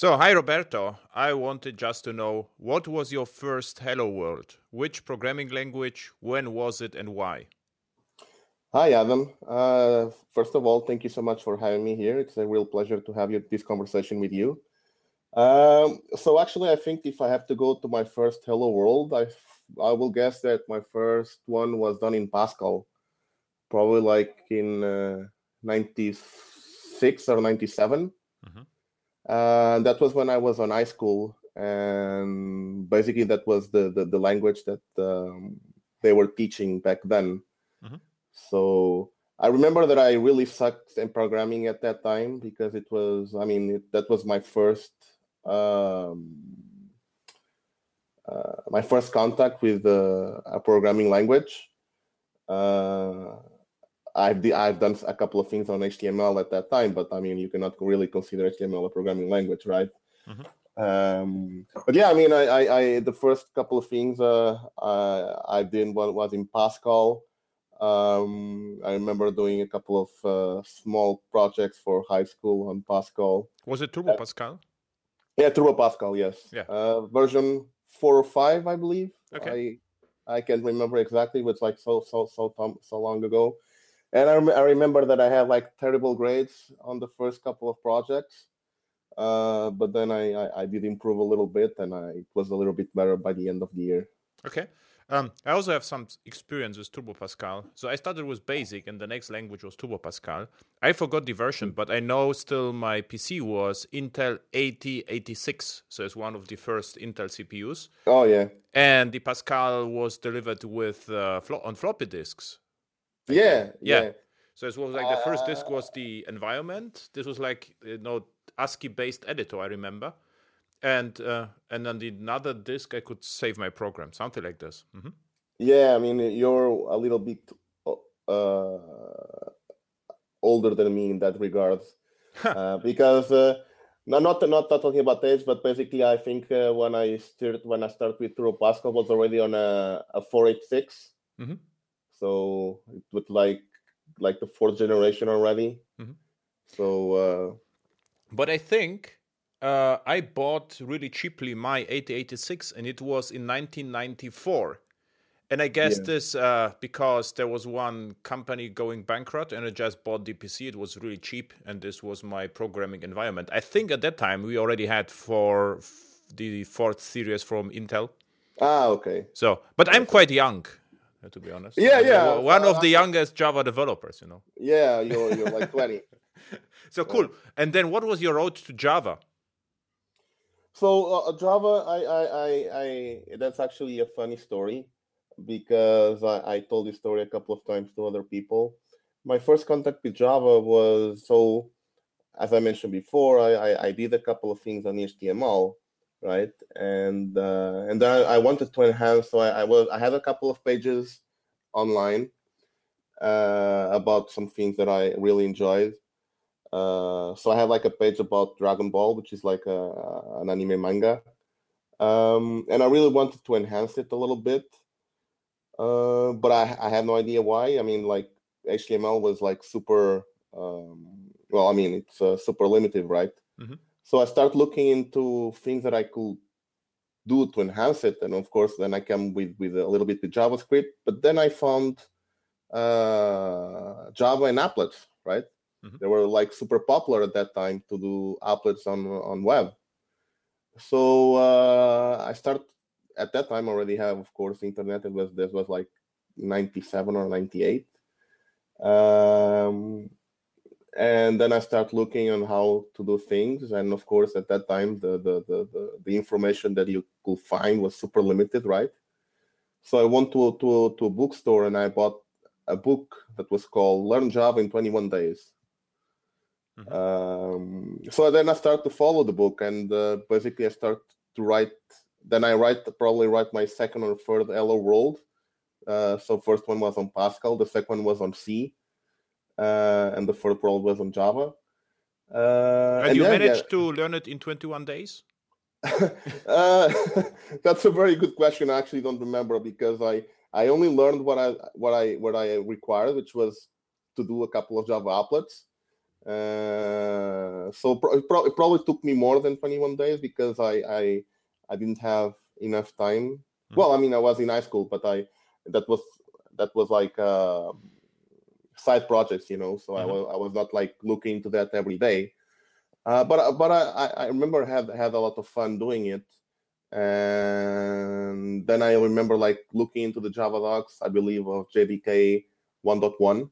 So, hi Roberto. I wanted just to know what was your first Hello World? Which programming language? When was it and why? Hi, Adam. Uh, first of all, thank you so much for having me here. It's a real pleasure to have you, this conversation with you. Um, so, actually, I think if I have to go to my first Hello World, I I will guess that my first one was done in Pascal, probably like in uh, 96 or 97. Mm-hmm. Uh, that was when I was on high school, and basically that was the the, the language that um, they were teaching back then. Mm-hmm. So I remember that I really sucked in programming at that time because it was, I mean, it, that was my first um, uh, my first contact with uh, a programming language. Uh, I've I've done a couple of things on HTML at that time, but I mean, you cannot really consider HTML a programming language, right? Mm-hmm. Um, but yeah, I mean, I, I, I, the first couple of things uh, I, I did was in Pascal. Um, I remember doing a couple of uh, small projects for high school on Pascal. Was it Turbo uh, Pascal? Yeah, Turbo Pascal. Yes. Yeah. Uh, version four or five, I believe. Okay. I I can't remember exactly. It's like so so so so long ago. And I, rem- I remember that I had like terrible grades on the first couple of projects. Uh, but then I, I, I, did improve a little bit and I, it was a little bit better by the end of the year. Okay. Um, I also have some experience with Turbo Pascal. So I started with Basic, and the next language was Turbo Pascal. I forgot the version, but I know still my PC was Intel 8086, so it's one of the first Intel CPUs. Oh yeah. And the Pascal was delivered with uh, flo- on floppy disks. Yeah, yeah, yeah. So it was like the first disk was the environment. This was like you know ASCII based editor, I remember. And uh, and on the another disk, I could save my program, something like this. Mm-hmm. Yeah, I mean you're a little bit uh, older than me in that regard, uh, because uh, not not not talking about age, but basically I think uh, when I started when I started with Turbo Pascal was already on a, a 486. Mm-hmm so it was like like the fourth generation already. Mm-hmm. So, uh, but I think uh, I bought really cheaply my 8086, and it was in 1994. And I guess yeah. this uh, because there was one company going bankrupt, and I just bought the PC. It was really cheap, and this was my programming environment. I think at that time we already had for the fourth series from Intel. Ah, okay. So, but I'm quite young, to be honest. Yeah, yeah. One uh, of the youngest Java developers, you know. Yeah, you're you're like 20. so cool. And then what was your road to Java? So uh, Java, I, I, I, I, that's actually a funny story because I, I told this story a couple of times to other people. My first contact with Java was so, as I mentioned before, I, I, I did a couple of things on HTML, right? And uh, and then I wanted to enhance, so I, I was I had a couple of pages online uh, about some things that I really enjoyed. Uh, so I had like a page about Dragon Ball, which is like a, an anime manga, um, and I really wanted to enhance it a little bit, uh, but I, I had no idea why. I mean, like HTML was like super. Um, well, I mean, it's uh, super limited, right? Mm-hmm. So I start looking into things that I could do to enhance it, and of course, then I come with with a little bit with JavaScript. But then I found uh, Java and applets, right? Mm-hmm. They were like super popular at that time to do applets on on web. So uh, I start at that time already have, of course, internet. It was this was like ninety seven or ninety eight. Um, and then I start looking on how to do things. And of course, at that time, the the the the, the information that you could find was super limited, right? So I went to to to a bookstore and I bought a book that was called "Learn Java in 21 Days." Mm-hmm. Um, so then I start to follow the book, and uh, basically I start to write. Then I write probably write my second or third Hello World. Uh, so first one was on Pascal, the second one was on C, uh, and the third world was on Java. Uh, and, you yeah, managed yeah. to learn it in 21 days? uh, that's a very good question. I actually don't remember because I I only learned what I what I what I required, which was to do a couple of Java applets. Uh, so pro- it, pro- it probably took me more than 21 days because I I, I didn't have enough time. Mhm. Well, I mean, I was in high school, but I that was that was like uh, side projects, you know. So I Mhm. was I was not like looking into that every day. Uh, but but I, I- I remember had had a lot of fun doing it, and then I remember like looking into the Java docs. I believe of JDK 1.1,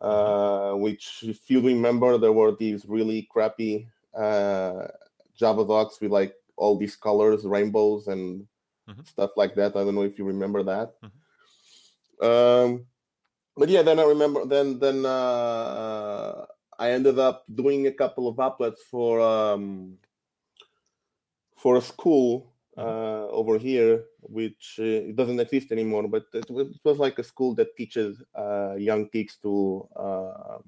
uh, which if you remember, there were these really crappy uh, Java docs with like all these colors, rainbows, and Mhm. stuff like that. I don't know if you remember that. Mhm. Um, but yeah, then I remember. Then then uh, I ended up doing a couple of applets for um, for a school uh, over here, which uh, it doesn't exist anymore. But it was, it was like a school that teaches uh, young kids to uh,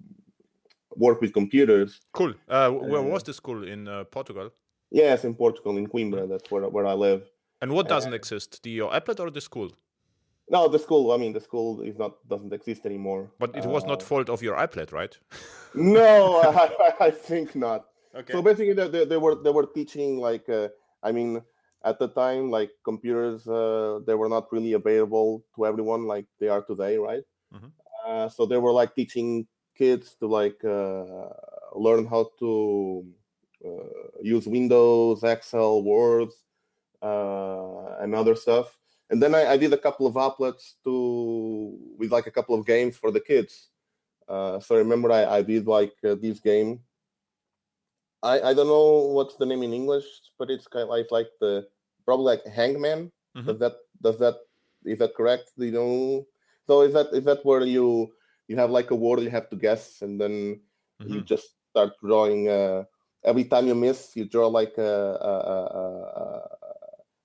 work with computers. Cool. Uh, where Uh, was the school in uh, Portugal? Yes, in Portugal, in Coimbra. That's where where I live. And what doesn't exist? The uh, applet or the school? No, the school. I mean, the school is not doesn't exist anymore. But it was not Uh, fault of your applet, right? no, I, I- I think not. Okay. So basically, they, they, they were they were teaching like uh, I mean, at the time, like computers, uh, they were not really available to everyone like they are today, right? Mhm. Uh, so they were like teaching kids to like uh, learn how to uh, use Windows, Excel, Word, uh, and other stuff. And then I, I did a couple of applets to with like a couple of games for the kids. Uh, so remember, I, I did like uh, this game. I, I don't know what's the name in English, but it's kind of like like the probably like Hangman. Mhm. Does that does that is that correct? Do you know? So is that is that where you you have like a word you have to guess and then you Mhm. just start drawing? Uh, every time you miss, you draw like a a, a, a,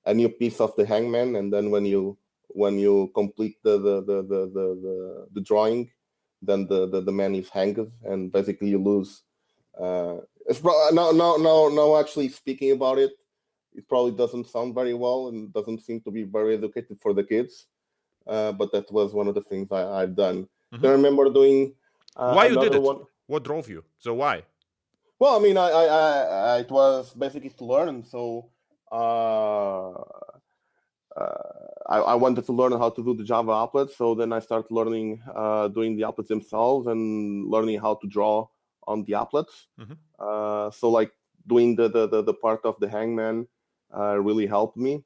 a new piece of the Hangman, and then when you when you complete the the the the the, the, the drawing, then the, the the man is hanged, and basically you lose. Uh, it's pro- now now now now actually speaking about it, it probably doesn't sound very well and doesn't seem to be very educated for the kids. Uh, but that was one of the things I, I've done. Mhm. I remember doing. Uh, Why you did it? One. What drove you? So why? Well, I mean, I, I, I, I it was basically to learn. So, uh, uh, I, I wanted to learn how to do the Java applets. So then I started learning, uh, doing the applets themselves and learning how to draw on the applets. Mhm. Uh, so like doing the, the, the, the part of the hangman, uh, really helped me.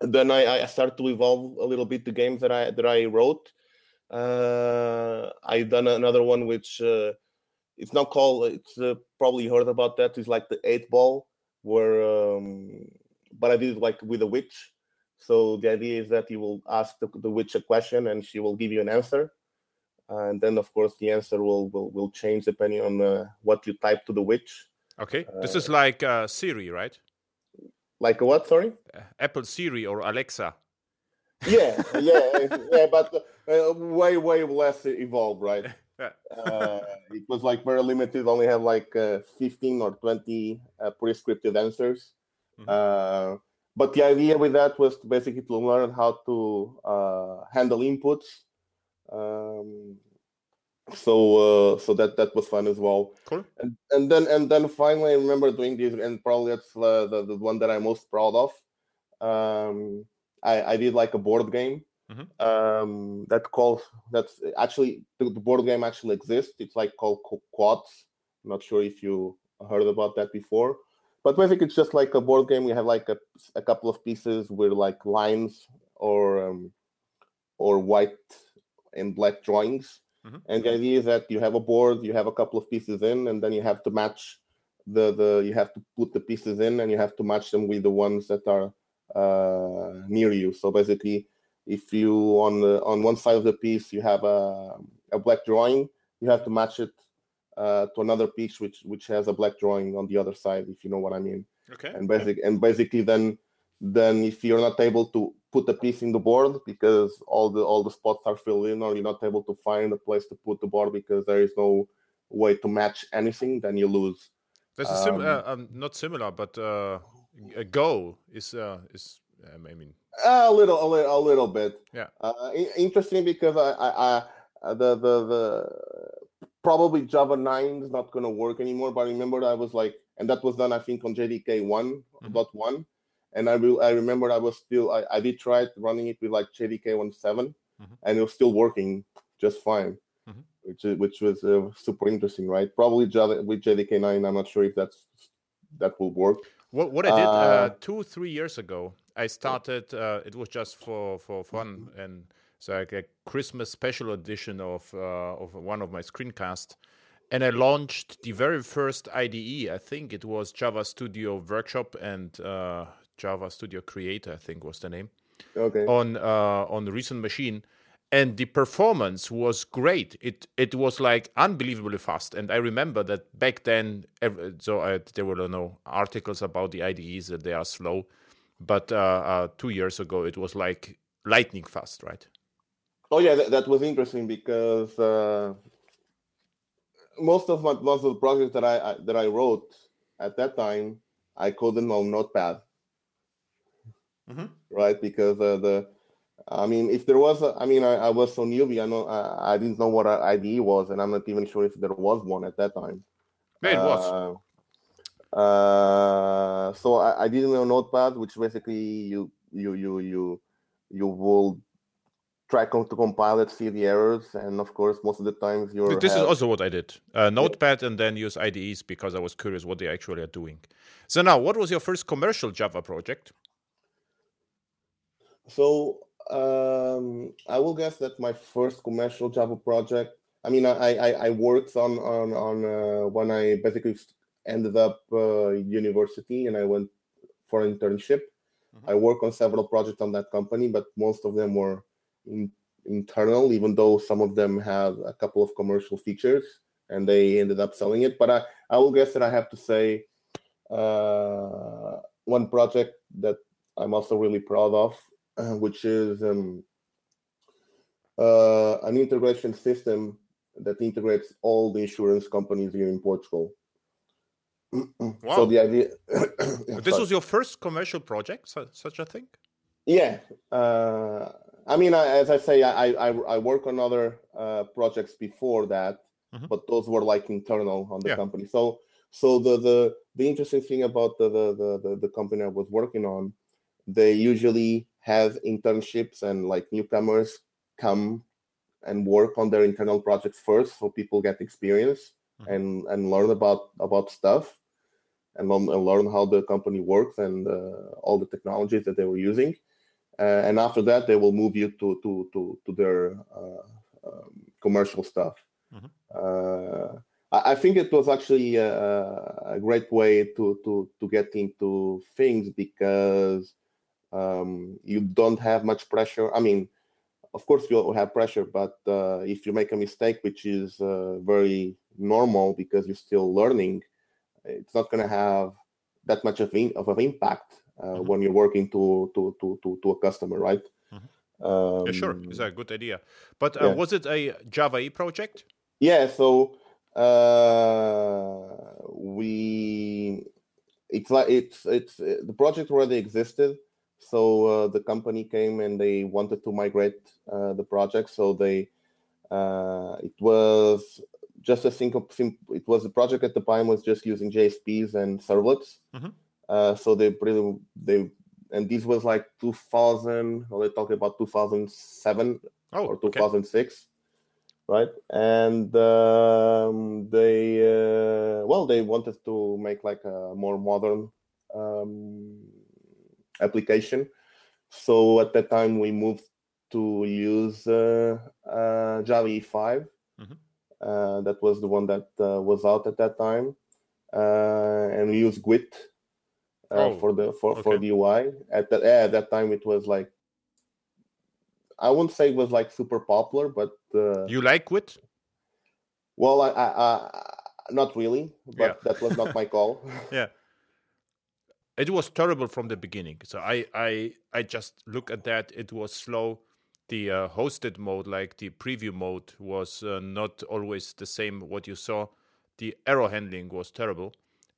And then I, I started to evolve a little bit the games that I, that I wrote. Uh, I've done another one which, uh, it's not called it's uh, probably heard about that it's like the eight ball where um but i did it like with a witch so the idea is that you will ask the, the witch a question and she will give you an answer and then of course the answer will will, will change depending on uh, what you type to the witch Okay. this is like uh, Siri, right? like a what sorry Uh, Apple Siri or Alexa. yeah yeah yeah but uh, way way less evolved right. uh, it was like very limited only have like uh, 15 or 20 uh, prescriptive answers. Mhm. uh, but the idea with that was to basically to learn how to uh, handle inputs. Um, so uh, so that that was fun as well. Cool. and, and then and then finally i remember doing this and probably that's uh, the, the one that i'm most proud of. Um, I, I did like a board game Mhm. um, that calls that's actually the, the board game actually exists. It's like called Qu- quads. I'm not sure if you heard about that before but basically it's just like a board game. We have like a, a couple of pieces with like lines or um, or white and black drawings. Mhm. and the idea is that you have a board you have a couple of pieces in and then you have to match the the you have to put the pieces in and you have to match them with the ones that are uh, near you. So basically if you on the on one side of the piece you have a, a black drawing you have to match it uh, to another piece which which has a black drawing on the other side if you know what i mean Okay. and basic and basically then then if you're not able to put the piece in the board because all the all the spots are filled in or you're not able to find a place to put the board because there is no way to match anything then you lose This is sim- Um, uh, um, not similar, but uh, a Go is uh, is. Um, I mean, a little a little, a little bit Yeah. uh, interesting because I, I, I uh, the the the probably Java 9 is not going to work anymore. But I remember I was like, and that was done, I think, on JDK 1.1. Mm-hmm. And I, re- I remember I was still, I, I did try it running it with like JDK 1.7, mm-hmm. and it was still working just fine, mm-hmm. which, which was uh, super interesting, right? Probably Java with JDK 9, I'm not sure if that's that will work. What, what I did uh, uh, two, three years ago, I started, uh, it was just for, for fun and so like a Christmas special edition of uh, of one of my screencasts, and I launched the very first IDE. I think it was Java Studio Workshop and uh, Java Studio Creator. I think was the name. Okay. On uh, on the recent machine, and the performance was great. It it was like unbelievably fast. And I remember that back then, so I, there were no articles about the IDEs that they are slow, but uh, uh, two years ago it was like lightning fast, right? Oh yeah, that, that was interesting because uh, most of my most of the projects that I, I, that I wrote at that time, I coded on Notepad, mm-hmm. right? Because uh, the, I mean, if there was, a, I mean, I, I was so newbie, I know I, I didn't know what IDE was, and I'm not even sure if there was one at that time. Yeah, it was. Uh, so I, I didn't know Notepad, which basically you you you you you will try to compile it, see the errors, and of course, most of the times you're. This have... is also what I did: uh, Notepad, and then use IDEs because I was curious what they actually are doing. So now, what was your first commercial Java project? So um, I will guess that my first commercial Java project. I mean, I I, I worked on on on uh, when I basically ended up uh, university and I went for an internship. Mm-hmm. I worked on several projects on that company, but most of them were in, internal, even though some of them have a couple of commercial features and they ended up selling it. But I, I will guess that I have to say uh, one project that I'm also really proud of, uh, which is um, uh, an integration system that integrates all the insurance companies here in Portugal. Wow. So the idea. this was your first commercial project, such a thing. Yeah, uh, I mean, I, as I say, I I, I work on other uh, projects before that, mm-hmm. but those were like internal on the yeah. company. So so the the the interesting thing about the, the the the company I was working on, they usually have internships and like newcomers come and work on their internal projects first, so people get experience mm-hmm. and and learn about about stuff, and, and learn how the company works and uh, all the technologies that they were using uh, and after that they will move you to to to, to their uh, um, commercial stuff. Mm-hmm. Uh, I, I, think it was actually a, a, great way to to to get into things because um, you don't have much pressure. I mean, of course you have pressure, but uh, if you make a mistake, which is uh, very normal because you're still learning, it's not going to have that much of, in, of an impact uh, mm-hmm. when you're working to to to to, to a customer, right? Mm-hmm. Um, yeah, sure, it's a good idea. But uh, yeah. was it a Java E project? Yeah, so uh, we it's like it's it's the project already existed. So uh, the company came and they wanted to migrate uh, the project. So they uh, it was just a simple, it was a project at the time was just using JSPs and servlets. Mm-hmm. Uh, so they pretty they and this was like 2000. Well, they talking about 2007 oh, or 2006, okay. right? And um, they uh, well they wanted to make like a more modern um, application. So at that time we moved to use uh, uh, Java EE5. Mm-hmm. Uh, that was the one that uh, was out at that time, uh, and we used Gwt uh, oh, for the for, okay. for the UI. At that at that time, it was like I wouldn't say it was like super popular, but uh, you like Gwt? Well, I, I, I not really, but yeah. that was not my call. yeah, it was terrible from the beginning. So I I I just look at that. It was slow. The uh, hosted mode, like the preview mode, was uh, not always the same. What you saw, the error handling was terrible.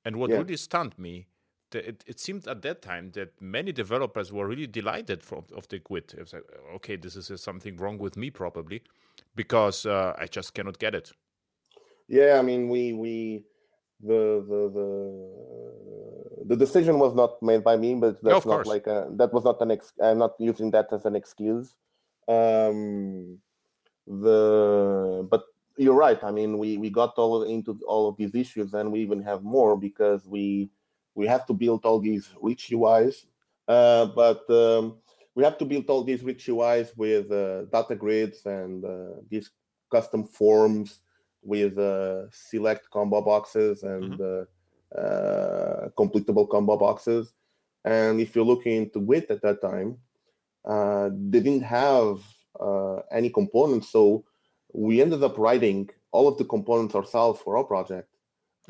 And what yeah. really stunned me it, it seemed at that time that many developers were really delighted from of the Gwt. It was like, okay, this is something wrong with me probably, because uh, I just cannot get it. Yeah, I mean, we we the the the the decision was not made by me, but that's not like a that was not an ex. I'm not using that as an excuse. Um, the but you're right. I mean, we we got all into all of these issues, and we even have more because we we have to build all these rich UIs. Uh, but um, we have to build all these rich UIs with uh, data grids and uh, these custom forms with uh, select combo boxes and mm-hmm. Uh, completable combo boxes. And if you're looking into GWT at that time, uh, they didn't have any components, so we ended up writing all of the components ourselves for our project.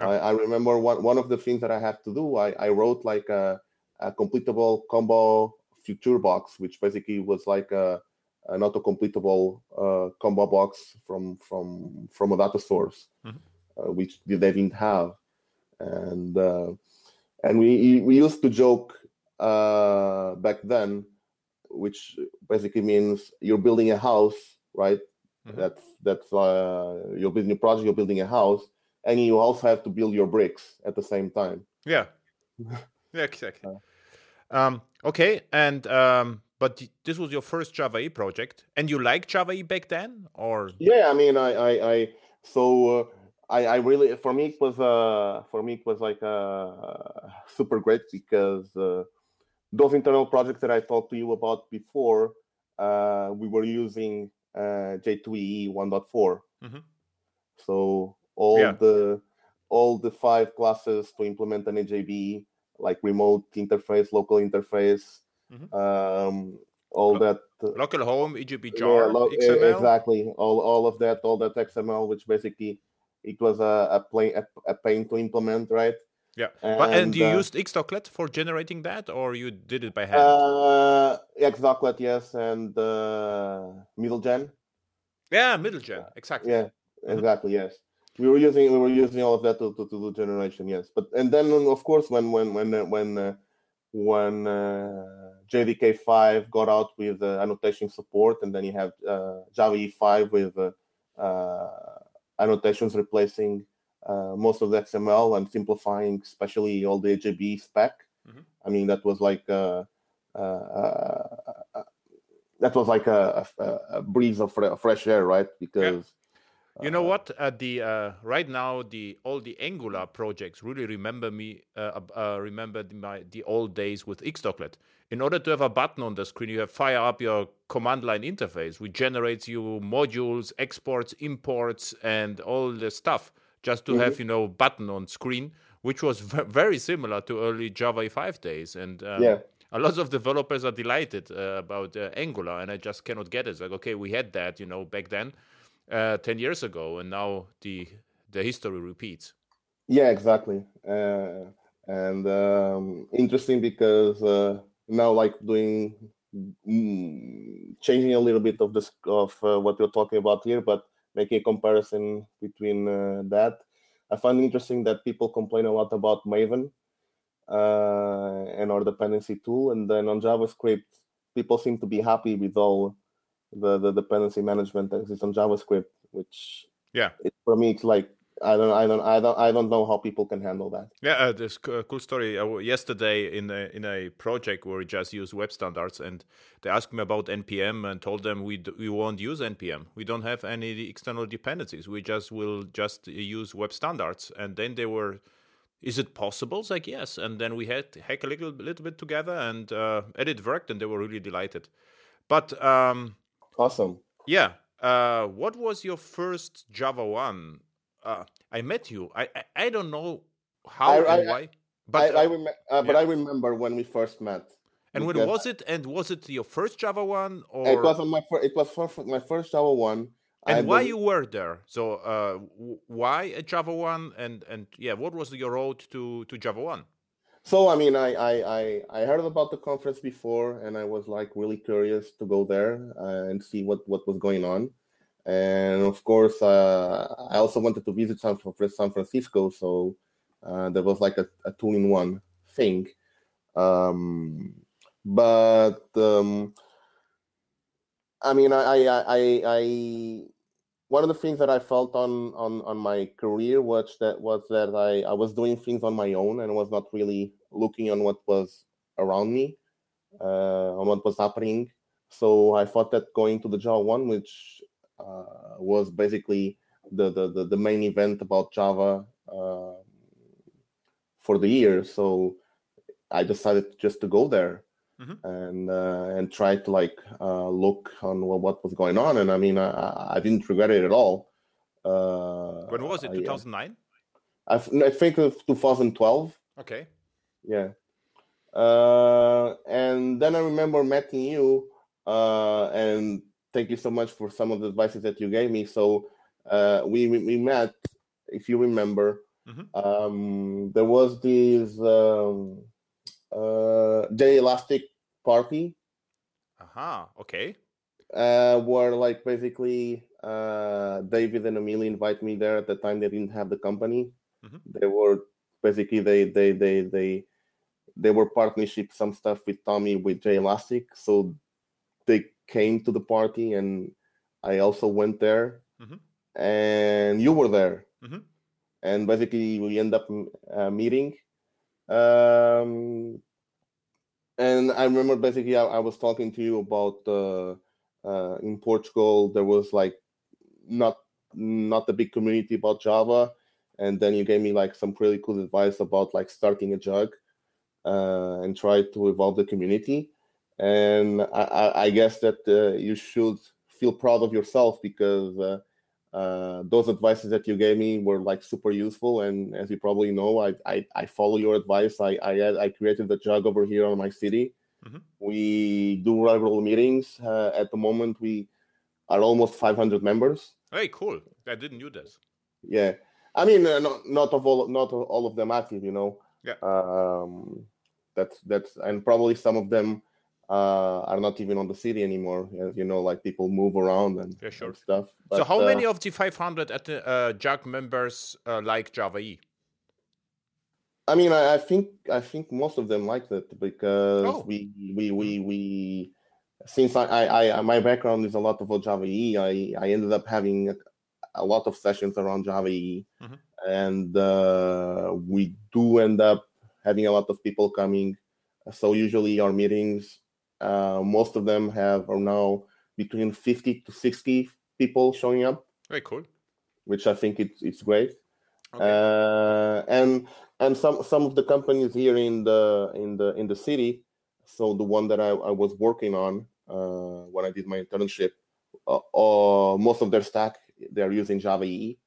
Oh. I, I, remember one, one of the things that I had to do, I, I wrote like a, a completable combo future box, which basically was like a, an auto-completable uh, combo box from from from a data source, mm-hmm. uh, which they didn't have, and uh, and we we used to joke uh, back then, which basically means you're building a house, right? Mm-hmm. That's that's uh, you're building a project, you're building a house, and you also have to build your bricks at the same time. Yeah, yeah, exactly. Um, okay, and um, but this was your first Java E project, and you liked Java E back then, or? Yeah, I mean, I, I, I so uh, I, I really for me it was uh for me it was like uh super great because uh, those internal projects that I talked to you about before, uh, we were using uh, J2EE 1.4. Mm-hmm. So all yeah. the all the five classes to implement an EJB like remote interface, local interface, mm-hmm. um, all Lo- that. Local home, EJB jar, yeah, lo- XML. Exactly, all all of that, all that XML, which basically it was a a, play, a, a pain to implement, right? Yeah, and, but and you uh, used Xdoclet for generating that, or you did it by hand? Uh, Xdoclet, yes, and uh, MiddleGen. Yeah, MiddleGen, exactly. Yeah, mm-hmm. exactly, mm-hmm. yes we were using we were using all of that to, to, to do generation yes but and then of course when when when uh, when uh, when uh, JDK five got out with uh, annotation support, and then you have uh, Java EE5 with uh, uh, annotations replacing most of the XML and simplifying, especially all the EJB spec. Mm-hmm. I mean, that was like a that was like a, a, a breeze of fresh air, right? Because you know what? Uh, the uh, right now the all the Angular projects really remember me. Uh, uh remember my the old days with Xdoclet. In order to have a button on the screen, you have fire up your command line interface, which generates you modules, exports, imports, and all the stuff just to mm-hmm. have you know button on screen, which was v- very similar to early Java 5 days. And um, yeah. A lot of developers are delighted uh, about uh, Angular, and I just cannot get it. It's like, okay, we had that, you know, back then uh, 10 years ago and now the the history repeats yeah exactly uh, and um, interesting because uh, now like doing mm, changing a little bit of this of uh, what we're talking about here but making a comparison between uh, that. I find interesting that people complain a lot about maven uh, and our dependency tool and then on javascript people seem to be happy with all the, the dependency management that exists on JavaScript, which yeah, it, for me it's like I don't I don't I don't I don't know how people can handle that. Yeah, uh, this cool story. Uh, yesterday in a, in a project where we just use web standards, and they asked me about npm and told them we d- we won't use npm. We don't have any external dependencies. We just will just use web standards. And then they were, is it possible? It's like yes. And then we had hack a little little bit together, and uh, and it worked, and they were really delighted. But um, Awesome. Yeah. Uh, what was your first Java one? Uh, I met you. I, I, I don't know how I, and why. But I, I rem- uh, but yeah. I remember when we first met. And when was it? And was it your first Java one? Or it was on my fir- it was my first Java one. And why you were there? So uh, why a Java one? And and yeah, what was your road to to Java one? so i mean I, I i i heard about the conference before and i was like really curious to go there uh, and see what what was going on and of course uh, i also wanted to visit san, san francisco so uh, there was like a, a two-in-one thing um, but um, i mean I, I i i one of the things that I felt on on on my career was that was that I I was doing things on my own and was not really looking on what was around me, uh, on what was happening. So I thought that going to the Java one, which was basically the, the, the the main event about Java uh, for the year. So I decided just to go there mm-hmm. and uh, and try to like uh, look on what, what, was going on. And I mean, I, I didn't regret it at all. Uh, when was it? Two thousand nine. I, I think it was 2012. Okay. Yeah. Uh, and then I remember meeting you, uh, and thank you so much for some of the advices that you gave me. So uh, we we met, if you remember. Mm-hmm. Um, there was this um, uh, JElastic party. Aha, uh-huh. okay. Uh, where like basically uh, David and Amelia invite me there at the time they didn't have the company. Mm-hmm. They were basically they they they they they were partnership some stuff with TomEE with JElastic, so they came to the party and I also went there, mm-hmm. and you were there, mm-hmm. and basically we end up uh, meeting um, and I remember basically I, I, was talking to you about uh, uh, in Portugal there was like not not a big community about Java, and then you gave me like some pretty cool advice about like starting a jug uh, and try to evolve the community. And I, I guess that uh, you should feel proud of yourself because uh, uh, those advices that you gave me were like super useful. And as you probably know i i, I follow your advice. I i, I created the jug over here on my city. Mm-hmm. we do regular meetings uh, at the moment we are almost 500 members. Hey cool. I didn't knew this. Yeah. I mean uh, not, not of all not all of them active you know? Yeah. Um that's that's and probably some of them uh, are not even on the city anymore. As you know, like people move around and, yeah, sure. and stuff. But, so, how uh, many of the 500 at the, uh, JUG members uh, like Java E? I mean, I, I, think I think most of them liked it because oh. we we we we since I, I, I my background is a lot of Java E, I I ended up having a, a lot of sessions around Java E, mm-hmm. and uh, we do end up having a lot of people coming. So usually our meetings uh, most of them have are now between 50 to 60 people showing up. Very cool. Which I think it's it's great. Okay. Uh, and and some some of the companies here in the in the in the city. So the one that I, I was working on uh, when I did my internship, uh, uh most of their stack they are using Java EE.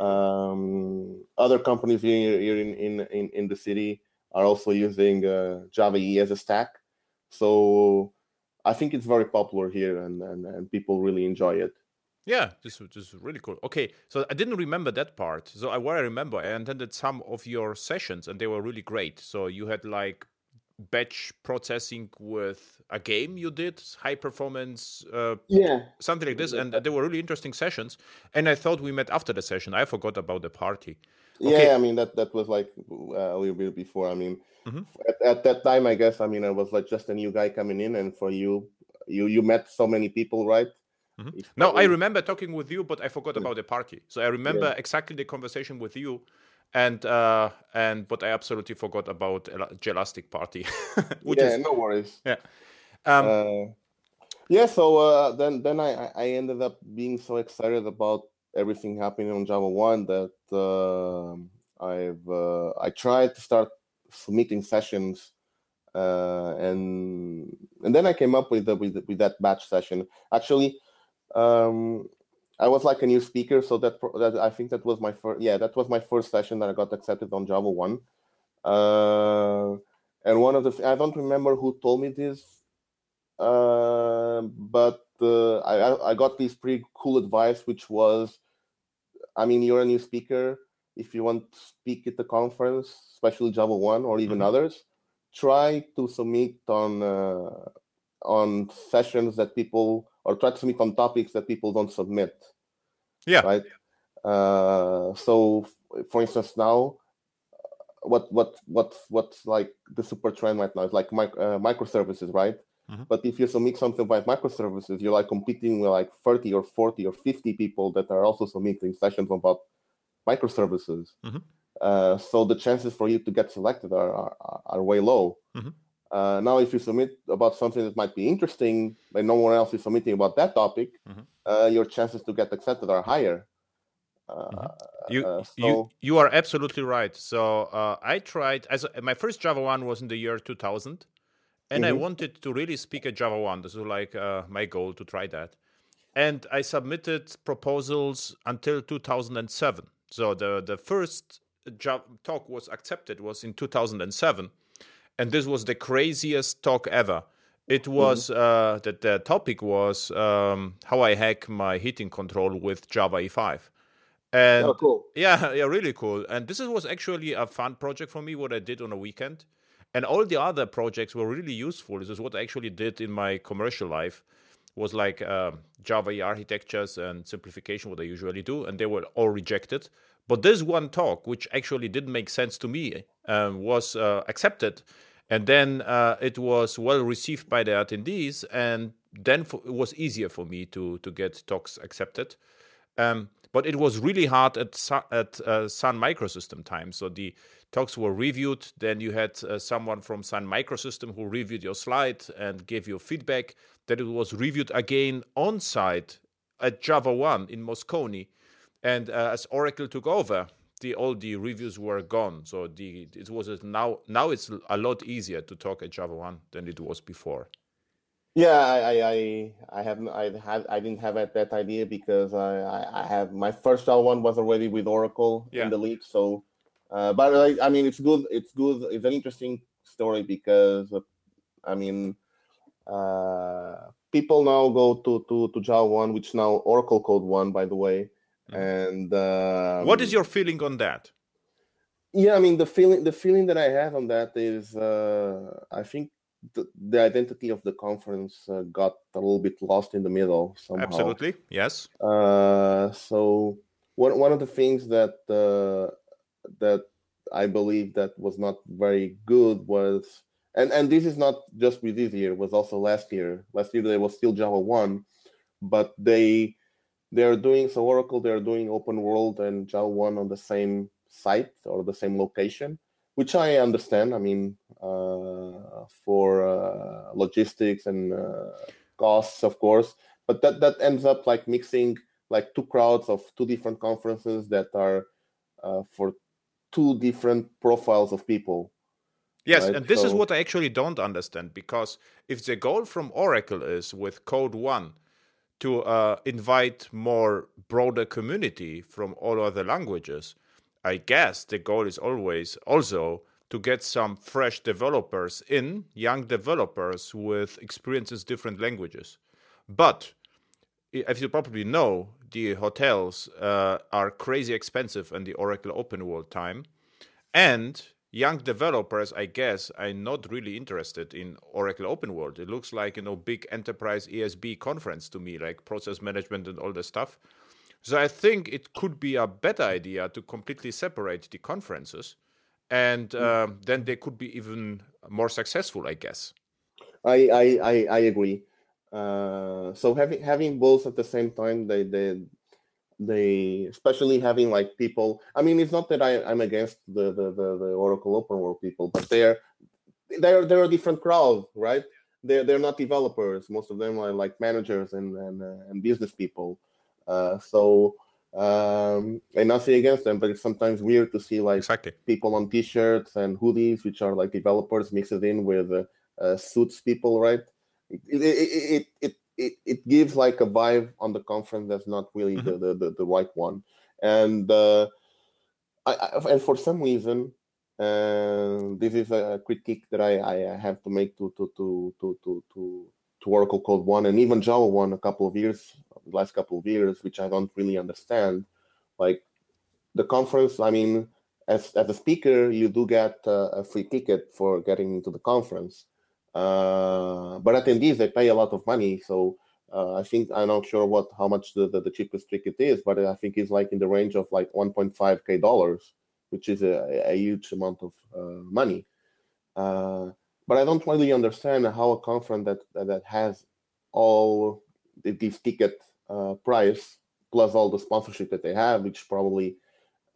Um, other companies here, here in, in, in, in the city are also using uh, Java EE as a stack. So I think it's very popular here and, and, and people really enjoy it. Yeah, this, this is really cool. Okay, so I didn't remember that part. So I, what I remember, I attended some of your sessions and they were really great. So you had like batch processing with a game you did, high performance, uh, yeah, something like this, and they were really interesting sessions. And I thought we met after the session. I forgot about the party. Okay. Yeah, I mean that that was like uh, a little bit before. I mean, mm-hmm. at, at that time, I guess I mean I was like just a new guy coming in, and for you, you you met so many people, right? Mm-hmm. No, I remember talking with you, but I forgot about the party. So I remember yeah. exactly the conversation with you, and uh and but I absolutely forgot about Jelastic party. yeah, is, no worries. Yeah. Um, uh, yeah. So uh, then then I I ended up being so excited about everything happening on Java One that uh, I've uh, I tried to start submitting sessions, uh, and and then I came up with the, with with that batch session. Actually, um, I was like a new speaker, so that that I think that was my first yeah that was my first session that I got accepted on Java One. Uh, and one of the I don't remember who told me this, uh, but uh, I I got this pretty cool advice, which was I mean, you're a new speaker. If you want to speak at the conference, especially Java One or even mm-hmm. others, try to submit on uh, on sessions that people or try to submit on topics that people don't submit. Yeah. Right. Uh, so, for instance, now what what what what's like the super trend right now is like micro, uh, microservices, right? Mm-hmm. But if you submit something by microservices, you're like competing with like 30 or 40 or 50 people that are also submitting sessions about microservices. Mm-hmm. Uh, so the chances for you to get selected are are, are way low. Mm-hmm. Uh, now, if you submit about something that might be interesting, and no one else is submitting about that topic, mm-hmm. uh, your chances to get accepted are higher. Mm-hmm. You, uh, so... you you are absolutely right. So uh, I tried as my first Java one was in the year 2000, and mm-hmm. I wanted to really speak at Java one. This was like uh, my goal to try that, and I submitted proposals until 2007. So the the first Java talk was accepted was in 2007 and this was the craziest talk ever. It was mm-hmm. uh, that the topic was um, how I hack my heating control with Java EE5. And oh, cool. Yeah, yeah, really cool. And this was actually a fun project for me. What I did on a weekend, and all the other projects were really useful. This is what I actually did in my commercial life. Was like uh, Java architectures and simplification, what I usually do, and they were all rejected. But this one talk, which actually didn't make sense to me, um, was uh, accepted. And then uh, it was well received by the attendees. And then for, it was easier for me to, to get talks accepted. Um, but it was really hard at, at uh, Sun Microsystem time. So the talks were reviewed. Then you had uh, someone from Sun Microsystem who reviewed your slide and gave you feedback. That it was reviewed again on site at Java One in Moscone and uh, as Oracle took over, the all the reviews were gone. So the it was a, now now it's a lot easier to talk at Java One than it was before. Yeah, I I I haven't I had I didn't have that idea because I I have my first Java One was already with Oracle yeah. in the league. So, uh, but I, I mean it's good it's good it's an interesting story because uh, I mean uh, people now go to to to Java One, which now Oracle Code One by the way Mm-hmm. And um, what is your feeling on that? Yeah, I mean the feeling the feeling that I have on that is uh, I think the, the, identity of the conference uh, got a little bit lost in the middle somehow. Absolutely, yes. Uh, so one one of the things that uh, that I believe that was not very good was and and this is not just with this year was also last year last year there was still java 1 but they they're doing so Oracle. They're doing open world and Java one on the same site or the same location, which I understand. I mean, uh, for uh, logistics and uh, costs, of course, but that that ends up like mixing like two crowds of two different conferences that are uh, for two different profiles of people. Yes, right? and this so, is what I actually don't understand because if the goal from Oracle is with Code One to uh, invite more broader community from all other languages. I guess the goal is always also to get some fresh developers in, young developers with experiences different languages. But as you probably know, the hotels uh, are crazy expensive in the Oracle Open World time, and young developers, I guess, are not really interested in Oracle Open World. It looks like you know big enterprise ESB conference to me, like process management and all the stuff. So I think it could be a better idea to completely separate the conferences, and uh, then they could be even more successful, I guess. I I I, I agree. Uh, so having having both at the same time, they they they especially having like people i mean it's not that I, i'm against the, the the, the oracle open world people but they're they're they're a different crowd right? They're they're not developers. Most of them are like managers and and, uh, and business people. Uh, so um and nothing against them but it's sometimes weird to see like exactly. people on t-shirts and hoodies which are like developers mixed in with uh, uh suits people right it it, it, it it, gives like a vibe on the conference that's not really mm-hmm. the, the, the, right one. And uh, I, I, and for some reason, and this is a critique that I, I have to make to to to to to to, to Oracle Code One and even Java One a couple of years, last couple of years, which I don't really understand. Like the conference, I mean, as as a speaker, you do get uh, a free ticket for getting into the conference, uh, but attendees they pay a lot of money, so uh, I think I'm not sure what how much the, the, the, cheapest ticket is, but I think it's like in the range of like 1.5k dollars, which is a, a huge amount of uh, money. Uh, but I don't really understand how a conference that that has all these ticket uh, price plus all the sponsorship that they have, which probably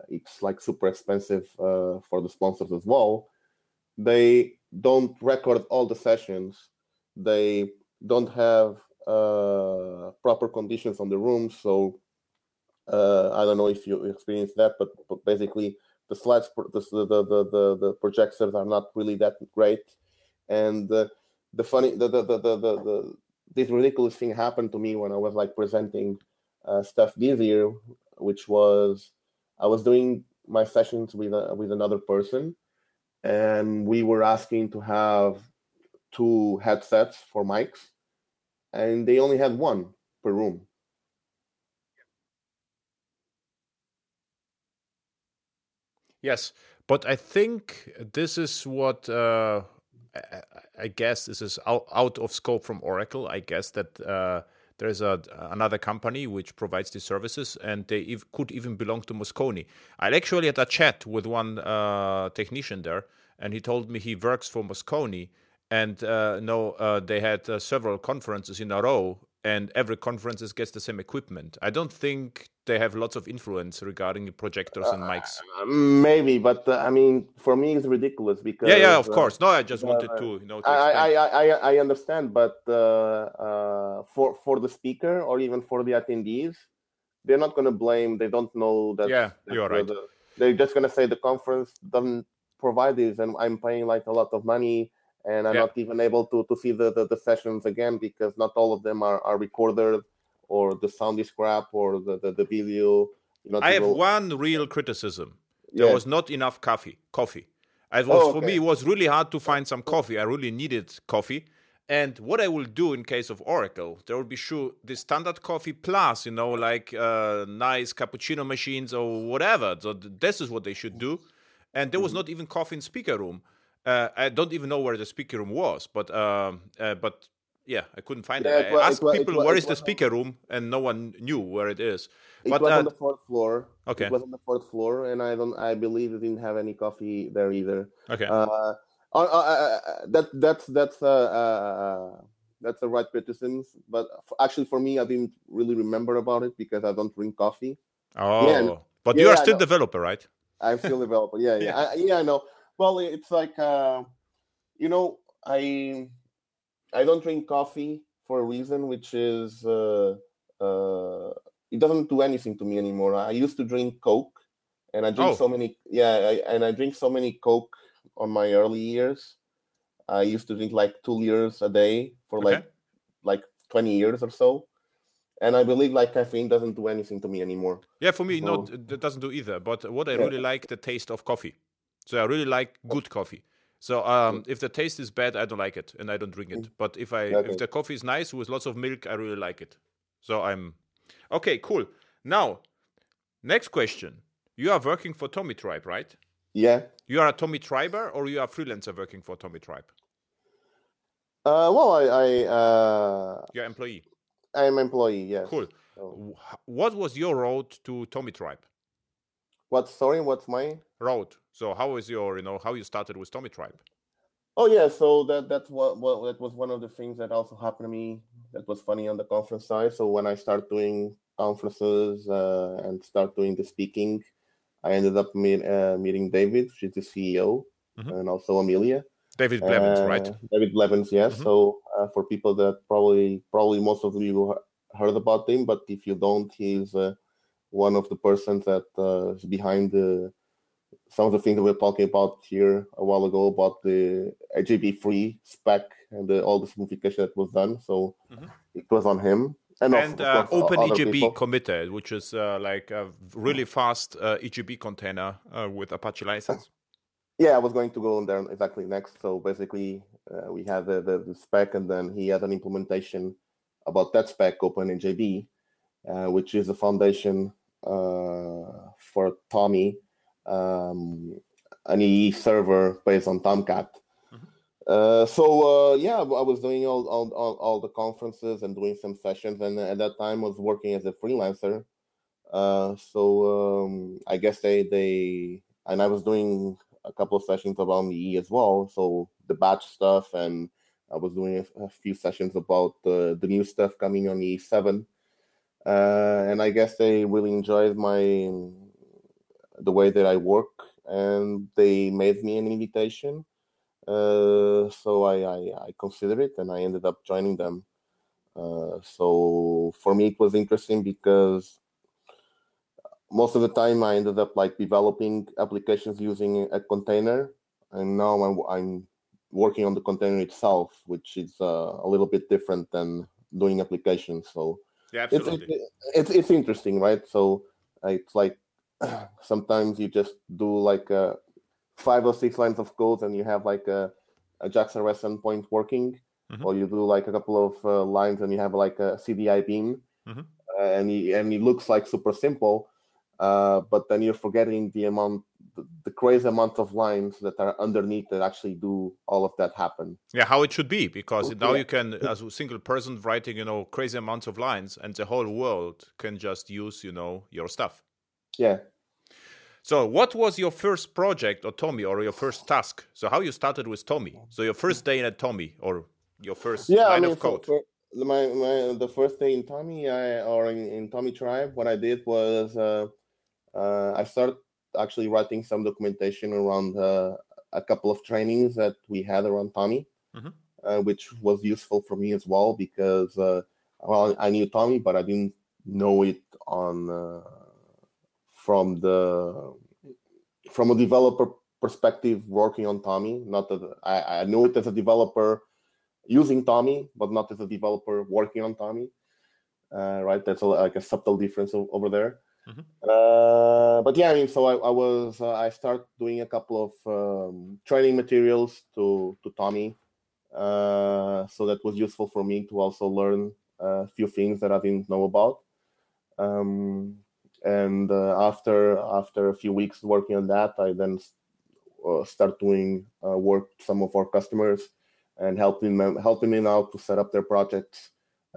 it's like super expensive for the sponsors as well. They don't record all the sessions. They don't have uh, proper conditions on the room. So uh, I don't know if you experienced that, but, but basically the slides, the, the, the, the, projectors are not really that great. And uh, the funny, the, the, the, the, the, this ridiculous thing happened to me when I was like presenting uh, stuff this year, which was I was doing my sessions with a, with another person, and we were asking to have two headsets for mics, and they only had one per room. Yes, but I think this is what uh, I guess this is out, out of scope from Oracle. I guess that uh, there is a another company which provides these services, and they ev- could even belong to Moscone. I actually had a chat with one uh, technician there, and he told me he works for Moscone, and uh, no, uh, they had uh, several conferences in a row, and every conference gets the same equipment. I don't think they have lots of influence regarding projectors and mics. Uh, maybe, but uh, I mean, for me, it's ridiculous because yeah, yeah, of uh, course. No, I just wanted to you know. To I, I, I, I understand, but uh, uh, for for the speaker or even for the attendees, they're not going to blame. They don't know that. Yeah, you're right. The, they're just going to say the conference doesn't provide this, and I'm paying like a lot of money and I'm yeah. not even able to, to see the, the, the, sessions again because not all of them are, are recorded or the sound is crap or the, the, the video. I have one real criticism. There yeah. was not enough coffee. Coffee. It was oh, okay. for me. It was really hard to find some coffee. I really needed coffee. And what I will do in case of Oracle, there will be sure the standard coffee plus, you know, like uh, nice cappuccino machines or whatever. So this is what they should do. And there was mm-hmm. not even coffee in speaker room. Uh, I don't even know where the speaker room was, but um, uh, but yeah, I couldn't find yeah, it. it was, I asked it people, was, where is the speaker room? And no one knew where it is. It but, was uh, on the fourth floor. Okay. It was on the fourth floor, and I don't. I believe it didn't have any coffee there either. Okay. Uh, uh, uh, uh that that's that's uh, that's the right criticism. But actually, for me, I didn't really remember about it because I don't drink coffee. Oh, yeah, but yeah, you are still developer, right? I'm still developer. Yeah, yeah, yeah. I, yeah. I know. Well, it's like you know, I I don't drink coffee for a reason, which is uh, uh, it doesn't do anything to me anymore. I used to drink Coke, and I drink oh. so many. Yeah, I, and I drink so many Coke on my early years. I used to drink like two liters a day for okay. like like twenty years or so, and I believe like caffeine doesn't do anything to me anymore. Yeah, for me, so, not it doesn't do either. But what I yeah. really like the taste of coffee. So I really like good coffee. So um, if the taste is bad, I don't like it and I don't drink it. Mm. But if I okay. if the coffee is nice with lots of milk, I really like it. So I'm okay. Cool. Now, next question. You are working for Tomitribe, right? Yeah. You are a Tomitriber or you are a freelancer working for Tomitribe? Uh, well, I, I uh, you're employee. I'm employee. Yes. Cool. So. What was your road to Tomitribe? What sorry? What's my road? So how is your you know how you started with Tomitribe? Oh yeah, so that that's what, what that was one of the things that also happened to me that was funny on the conference side. So when I start doing conferences uh, and start doing the speaking, I ended up meet, uh, meeting David, she's the CEO, mm-hmm. and also Amelia. David Blevins, uh, right? David Blevins, yes. Mm-hmm. So uh, for people that probably probably most of you heard about him, but if you don't, he's uh, one of the persons that uh, is behind the some of the things that we are talking about here a while ago about the EJB3 spec and the, all the simplification that was done. So mm-hmm. it was on him. And, and uh, Open EJB committed, which is uh, like a really fast uh, EJB container uh, with Apache license. Yeah, I was going to go on there exactly next. So basically, uh, we have the, the, the, spec, and then he had an implementation about that spec, Open EJB, uh, which is the foundation for TomEE um, an EE server based on Tomcat. Mm-hmm. Uh, so uh, yeah, I was doing all, all, all, all, the conferences and doing some sessions, and at that time was working as a freelancer. Uh, so um, I guess they they and I was doing a couple of sessions around the E as well. So the batch stuff, and I was doing a, a few sessions about uh, the new stuff coming on E7. Uh, and I guess they really enjoyed my the way that I work, and they made me an invitation. Uh, so I, I, I considered it, and I ended up joining them. Uh, so for me, it was interesting because most of the time I ended up like developing applications using a container, and now I'm, I'm working on the container itself, which is uh, a little bit different than doing applications. So yeah, absolutely, it's, it's, it's interesting, right? So it's like sometimes you just do like a five or six lines of code and you have like a, a JAX-RS endpoint working, mm-hmm. or you do like a couple of uh, lines and you have like a CDI bean, mm-hmm. uh, and he, and it looks like super simple, uh, but then you're forgetting the amount, the, the, crazy amount of lines that are underneath that actually do all of that happen. Yeah, how it should be, because now you can, as a single person, writing you know crazy amounts of lines, and the whole world can just use you know your stuff. Yeah. So, what was your first project or TomEE, or your first task? So, how you started with TomEE? So, your first day at TomEE, or your first yeah, line I mean, of code? For, for my, my the first day in TomEE, I, or in, in Tomitribe, what I did was uh, uh, I started actually writing some documentation around uh, a couple of trainings that we had around TomEE, mm-hmm. Uh, which was useful for me as well because uh, well I knew TomEE, but I didn't know it on uh, from the from a developer perspective working on TomEE. Not that I, I know it as a developer using TomEE, but not as a developer working on TomEE. Uh, right, that's a, like a subtle difference over there. Mm-hmm. Uh, but yeah, I mean, so I, I was uh, I start doing a couple of um, training materials to to TomEE, uh, so that was useful for me to also learn a few things that I didn't know about. Um, and uh, after after a few weeks working on that i then uh, start doing uh, work some of our customers and helping them helping them out to set up their projects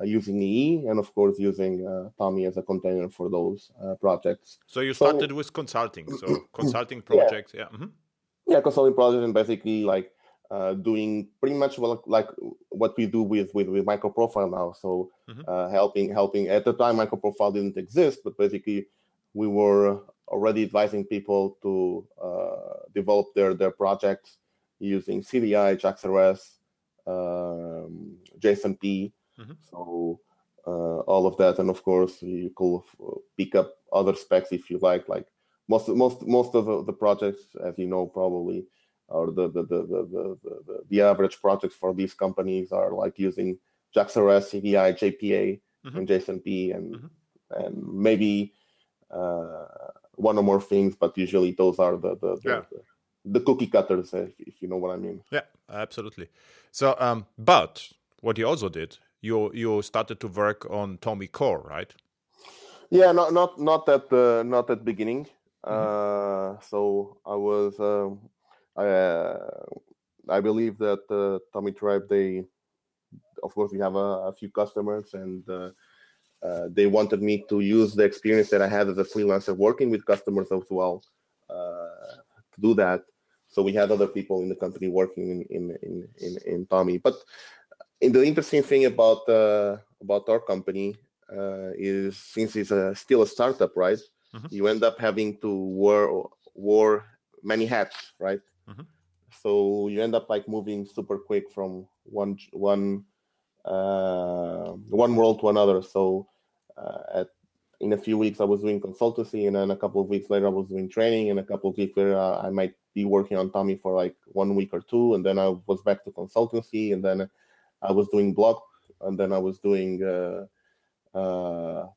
using EE and of course using uh, TomEE as a container for those uh, projects. So you started so, with consulting, so consulting projects, yeah, yeah, mm-hmm. yeah consulting projects and basically like doing pretty much well, like what we do with with, with microprofile now. So mm-hmm. helping helping at the time microprofile didn't exist, but basically we were already advising people to uh, develop their, their projects using CDI, JAX-RS, um, JSONP. Mm-hmm. So uh, all of that, and of course you could pick up other specs if you like. Like most most most of the, the projects, as you know, probably or the the, the the, the, the, average projects for these companies are like using JAX-RS, CDI, JPA, mm-hmm. and JSONP, and mm-hmm. and maybe uh, one or more things, but usually those are the the, the, yeah. the, the cookie cutters, if, if, you know what I mean. Yeah, absolutely. So, um, but what you also did, you you started to work on TomEE Core, right? Yeah, not not not at the not at beginning. Mm-hmm. Uh, so I was um, I uh, I believe that uh, Tomitribe they of course we have a, a few customers and uh, uh, they wanted me to use the experience that I had as a freelancer working with customers as well uh, to do that. So we had other people in the company working in in in in, in TomEE. But in the interesting thing about uh, about our company uh, is since it's a, still a startup, right? Mm-hmm. You end up having to wear wear many hats, right? Mm-hmm. So you end up like moving super quick from one one uh, one world to another. So uh, at in a few weeks I was doing consultancy, and then a couple of weeks later I was doing training, and a couple of weeks later I might be working on TomEE for like one week or two, and then I was back to consultancy, and then I was doing blog, and then I was doing uh, uh,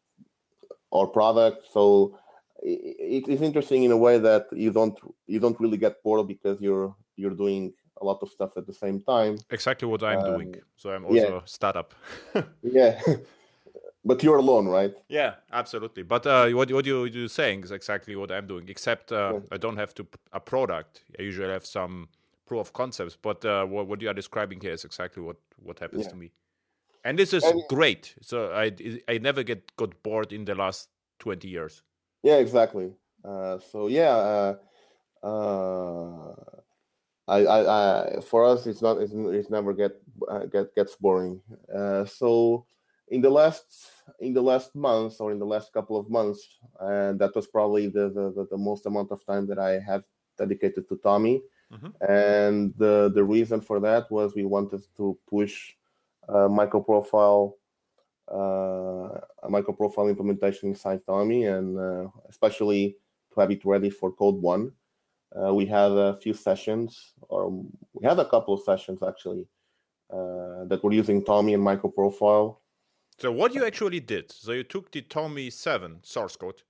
our product. So it, it's interesting in a way that you don't you don't really get bored because you're you're doing a lot of stuff at the same time. Exactly what I'm um, doing. So I'm also yeah. a startup. yeah. but you're alone, right? Yeah, absolutely. But uh, what what you you're saying is exactly what I'm doing. Except uh, yeah. I don't have to a product. I usually have some proof of concepts. But uh, what what you are describing here is exactly what what happens yeah. to me. And this is and, great. So I I never get got bored in the last twenty years. Yeah, exactly. Uh, so yeah, uh, uh, I, I, I, for us, it's not, it's, it's never get, uh, get gets boring. Uh, so in the last in the last month or in the last couple of months, and that was probably the, the, the most amount of time that I have dedicated to TomEE. Mm-hmm. And the the reason for that was we wanted to push uh, microprofile uh, a microprofile implementation inside TomEE, and uh, especially to have it ready for Code One. Uh, we had a few sessions, or we had a couple of sessions actually, uh, that were using TomEE and microprofile. So what you actually did? So you took the TomEE seven source code,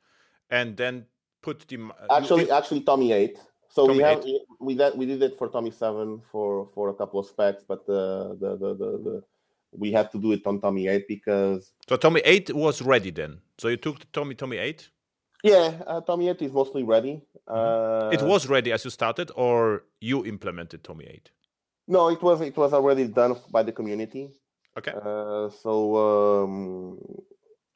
and then put the actually actually TomEE eight. So TomEE we have 8. we that we did it for TomEE seven for for a couple of specs, but the the the, the, the we had to do it on TomEE 8 because. So TomEE 8 was ready then. So you took the TomEE TomEE 8. Yeah, uh, TomEE 8 is mostly ready. Uh, it was ready as you started, or you implemented TomEE 8? No, it was it was already done by the community. Okay. Uh, so um,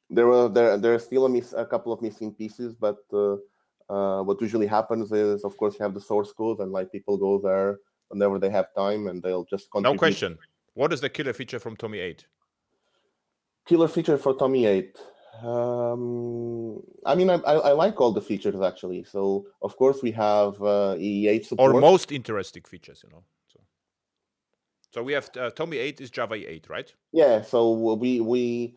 there were there there are still a, miss, a couple of missing pieces, but uh, what usually happens is, of course, you have the source code, and like people go there whenever they have time, and they'll just contribute. No question. What is the killer feature from TomEE 8? Killer feature for TomEE 8. Um, I mean, I, I, like all the features actually. So, of course, we have uh, E8 support. Or most interesting features, you know. So, so we have uh, TomEE 8 is Java 8, right? Yeah. So we we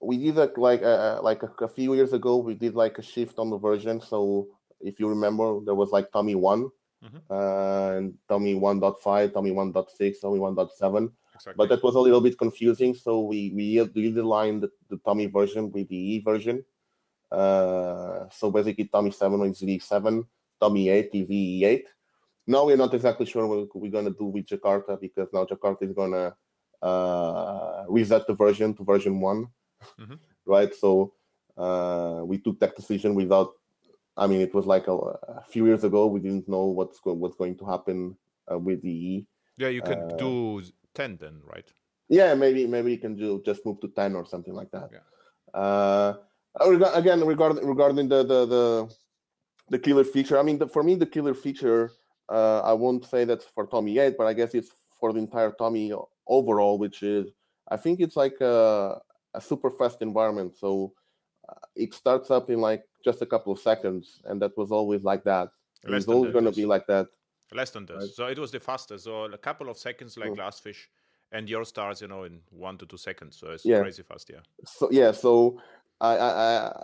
we did a, like uh, like a, a, few years ago. We did like a shift on the version. So if you remember, there was like TomEE one, mm-hmm. uh, and TomEE 1.5, TomEE 1.6, TomEE 1.7 Exactly. But that was a little bit confusing, so we we realigned the, the TomEE version with the E version. Uh, so basically, TomEE 7 is V7, TomEE 8 is E8. Now we're not exactly sure what we're going to do with Jakarta because now Jakarta is going to uh, reset the version to version one, mm-hmm. right? So uh, we took that decision without. I mean, it was like a, a, few years ago. We didn't know what's go, what's going to happen uh, with the E. Yeah, you can uh, do 10 then, right? Yeah, maybe maybe you can do just move to 10 or something like that. Yeah. Uh, uh again, regarding regarding the the the, the killer feature, I mean, the, for me, the killer feature, uh, I won't say that's for TomEE yet, but I guess it's for the entire TomEE overall, which is, I think it's like a, a super fast environment. So uh, it starts up in like just a couple of seconds, and that was always like that. It's always going to be like that. Less than this. Right. So it was the fastest. So a couple of seconds like mm. fish, and your stars, you know, in one to two seconds. So it's yeah. crazy fast, yeah. So yeah, so I I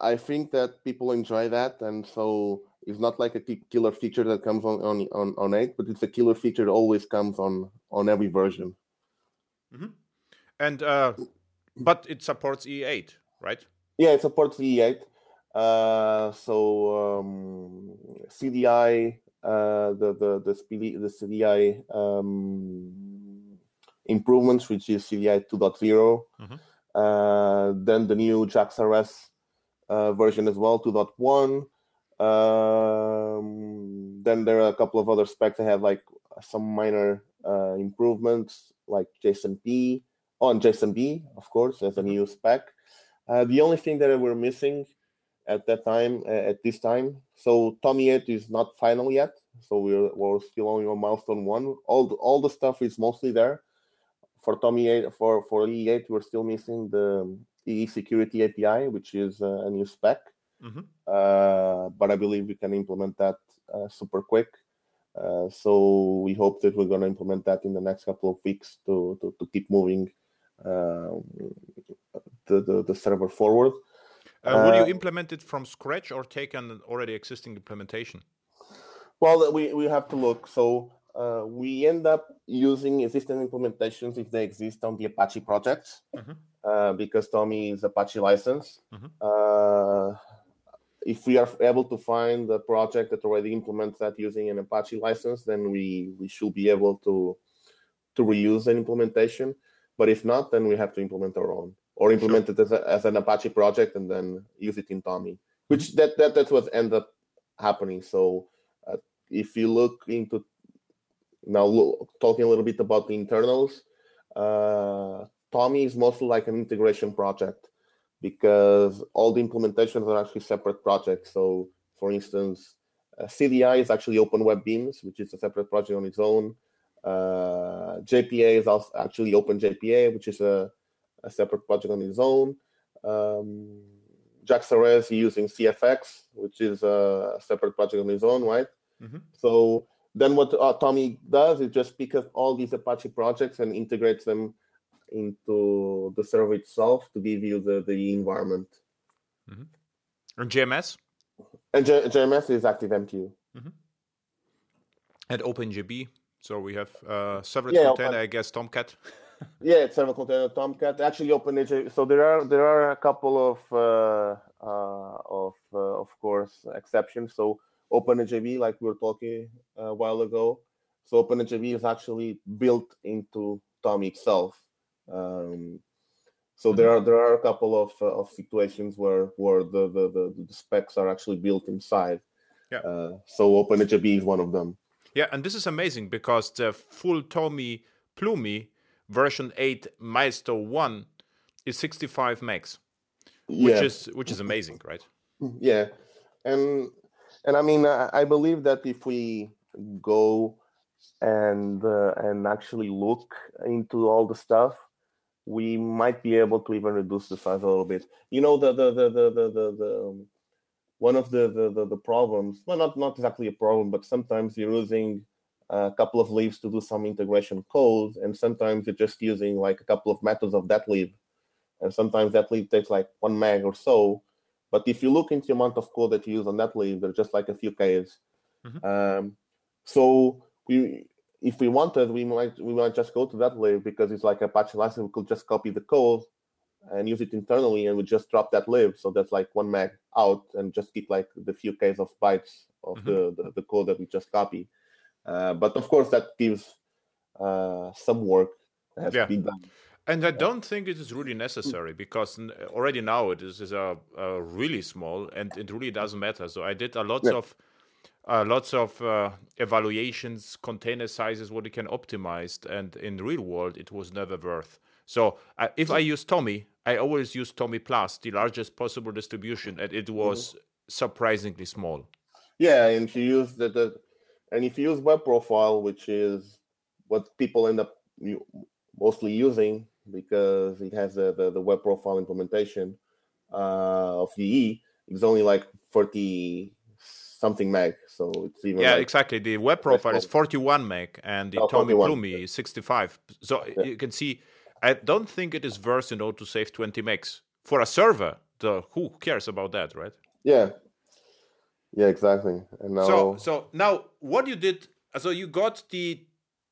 I think that people enjoy that, and so it's not like a killer feature that comes on on on, on eight, but it's a killer feature that always comes on on every version. Mm-hmm. And uh, but it supports E8, right? Yeah, it supports E8. Uh, so um, CDI uh, the the the, speedy, the CDI um, improvements, which is CDI 2.0. Mm-hmm. Uh, then the new JAX-RS uh, version as well, 2.1. Um, then there are a couple of other specs that have like some minor uh, improvements, like JSON-P on JSON-B, of course, as a new spec. Uh, the only thing that we're missing at that time, at this time. So TomEE 8 is not final yet. So we're, we're still only on milestone one. All the, all the stuff is mostly there. For TomEE 8, for, for E8, we're still missing the EE security API, which is a new spec. Mm-hmm. Uh, but I believe we can implement that uh, super quick. Uh, so we hope that we're going to implement that in the next couple of weeks to, to, to keep moving the, the, the server forward. Uh, will you uh, implement it from scratch or take an already existing implementation? Well, we, we have to look. So uh, we end up using existing implementations if they exist on the Apache projects, mm-hmm. uh, because TomEE is Apache license. Mm-hmm. Uh, if we are able to find a project that already implements that using an Apache license, then we, we should be able to to reuse an implementation. But if not, then we have to implement our own or implement sure. it as, a, as an Apache project and then use it in TomEE, which that, that that's what ended up happening. So uh, if you look into now look, talking a little bit about the internals, uh, TomEE is mostly like an integration project because all the implementations are actually separate projects. So for instance, Uh, CDI is actually Open Web Beans, which is a separate project on its own. Uh, JPA is also actually Open JPA, which is a, a separate project on its own. Um, JAX-RS using CXF, which is a separate project on its own, right? Mm-hmm. So then what uh, TomEE does is just pick up all these Apache projects and integrates them into the server itself to give you the, the environment. Mm-hmm. And JMS? And J- JMS is ActiveMQ. Mm-hmm. And OpenEJB. So we have uh, several yeah, container. I guess, Tomcat. yeah, it's several container Tomcat. Actually, OpenEJB. So there are there are a couple of uh, uh, of uh, of course exceptions. So OpenEJB, like we were talking a while ago. So OpenEJB is actually built into TomEE itself. Um, so there are there are a couple of uh, of situations where where the, the, the, the, specs are actually built inside. Yeah. Uh, so OpenEJB is one of them. Yeah, and this is amazing because the full TomEE Plume version 8 milestone 1 is 65 megs. Which yeah. is which is amazing, right? Yeah. And and I mean I, I believe that if we go and uh, and actually look into all the stuff we might be able to even reduce the size a little bit. You know, the the the the the, the, the um, one of the, the, the the problems, well, not not exactly a problem, but sometimes you're using a couple of libs to do some integration code, and sometimes you're just using like a couple of methods of that lib, and sometimes that lib takes like one meg or so. But if you look into the amount of code that you use on that lib, they're just like a few k's. Mm-hmm. Um, so we if we wanted, we might we might just go to that lib because it's like Apache license. We could just copy the code and use it internally, and we just drop that lib. So that's like one meg out, and just keep like the few k's of bytes of mm-hmm. the, the, the code that we just copy. Uh, but of course, that gives uh, some work that has yeah. to be done. And I don't think it is really necessary because already now it is, is a, a, really small and it really doesn't matter. So I did a lot yeah. of uh, lots of uh, evaluations, container sizes, what you can optimize, and in real world, it was never worth. So uh, if I use TomEE, I always use TomEE Plus, the largest possible distribution, and it was mm-hmm. surprisingly small. Yeah, and if you use the, the and if you use web profile, which is what people end up mostly using because it has the, the, the web profile implementation uh, of VE, it's only like 40 something meg. So it's even yeah, like exactly. The web profile is 41 meg, and the oh, TomEE Plume is 65. So yeah. you can see, I don't think it is worth you know to save 20 megs for a server. The who cares about that, right? Yeah, yeah, exactly. And now, so so now what you did? So you got the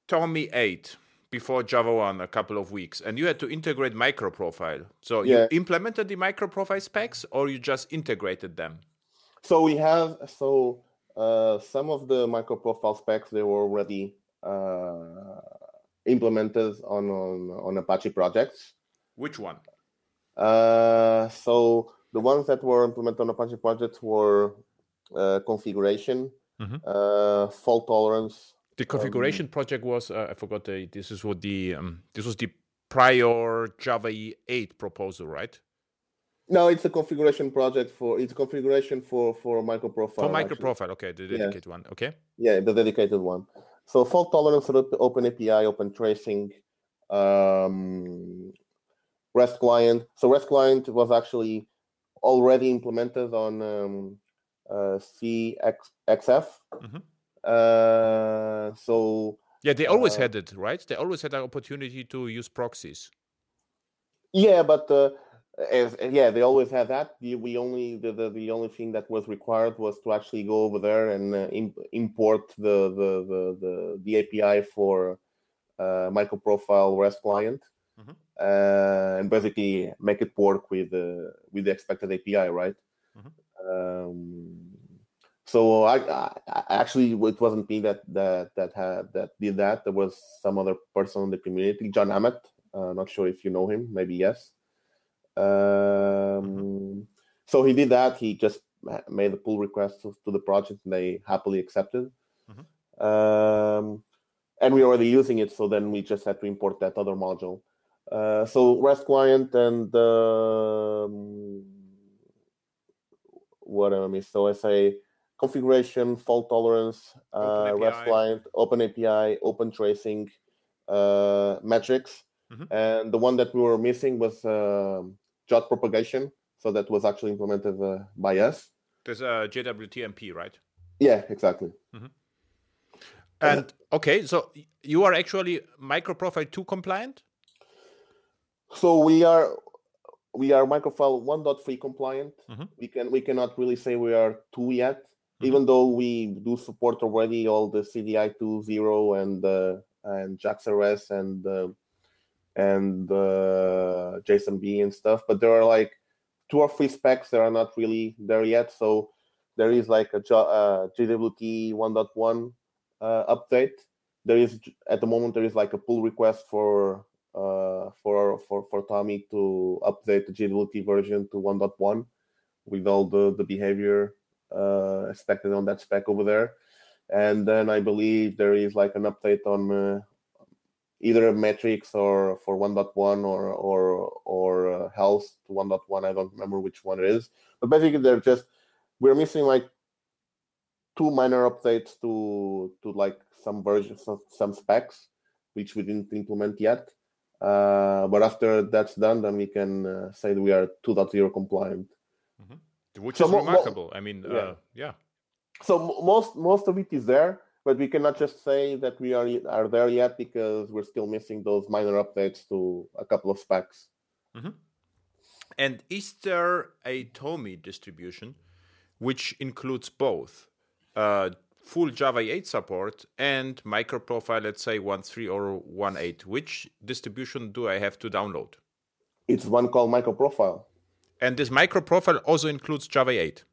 TomEE 8 before JavaOne a couple of weeks, and you had to integrate microprofile. So yeah. you implemented the microprofile specs, or you just integrated them? So we have so uh, some of the microprofile specs they were already uh, implemented on, on on Apache projects. Which one? Uh, so the ones that were implemented on Apache projects were uh, configuration, mm-hmm. uh, fault tolerance. The configuration um, project was uh, I forgot the this is what the um, this was the prior Java 8 proposal, right? No, it's a configuration project for it's a configuration for for microprofile. For microprofile, okay, the dedicated yeah. one, okay. Yeah, the dedicated one. So fault tolerance, Open API, Open Tracing, um, REST client. So REST client was actually already implemented on um, uh, CXF. Mm-hmm. Uh, so yeah, they always uh, had it, right? They always had an opportunity to use proxies. Yeah, but uh, as, yeah, they always had that. We only the, the, the only thing that was required was to actually go over there and uh, imp- import the, the the, the the API for uh, microprofile REST client, mm-hmm. uh, and basically make it work with the with the expected API, right? Mm-hmm. Um, so I, I, actually it wasn't me that that that had that did that. There was some other person in the community, John Ament. Uh, not sure if you know him. Maybe yes. Um, so he did that. He just made a pull request to, to the project, and they happily accepted. Mm-hmm. Um, and we're already using it, so then we just had to import that other module. Uh, so REST client and um, what am I? So I say configuration, fault tolerance, uh, REST client, Open API, Open Tracing uh, metrics. Mm-hmm. And the one that we were missing was uh, JWT propagation. So that was actually implemented uh, by us. There's a JWTMP, right? Yeah, exactly. Mm-hmm. And okay, so you are actually microprofile 2 compliant? So we are we are microprofile 1.3 compliant. Mm-hmm. We can we cannot really say we are 2 yet, mm-hmm. even though we do support already all the CDI 2.0 and uh, and JAX-RS and uh, and uh, JSONB and stuff. But there are like two or three specs that are not really there yet. So there is like a uh, JWT 1.1 uh, update. There is at the moment there is like a pull request for uh, for for for TomEE to update the JWT version to 1.1 with all the the behavior uh, expected on that spec over there. And then I believe there is like an update on uh, either metrics or for 1.1 or or or health to 1.1. I don't remember which one it is, but basically they're just we're missing like two minor updates to to like some versions of some specs which we didn't implement yet. Uh, but after that's done, then we can uh, say we are 2.0 compliant. Mm-hmm. Which so is mo- remarkable. Mo- I mean, yeah. Uh, yeah. So most most of it is there, but we cannot just say that we are are there yet because we're still missing those minor updates to a couple of specs. Mm-hmm. And is there a TomEE distribution which includes both uh, full Java 8 support and microprofile, let's say 1.3 or 1.8? Which distribution do I have to download? It's one called microprofile. And this microprofile also includes Java 8?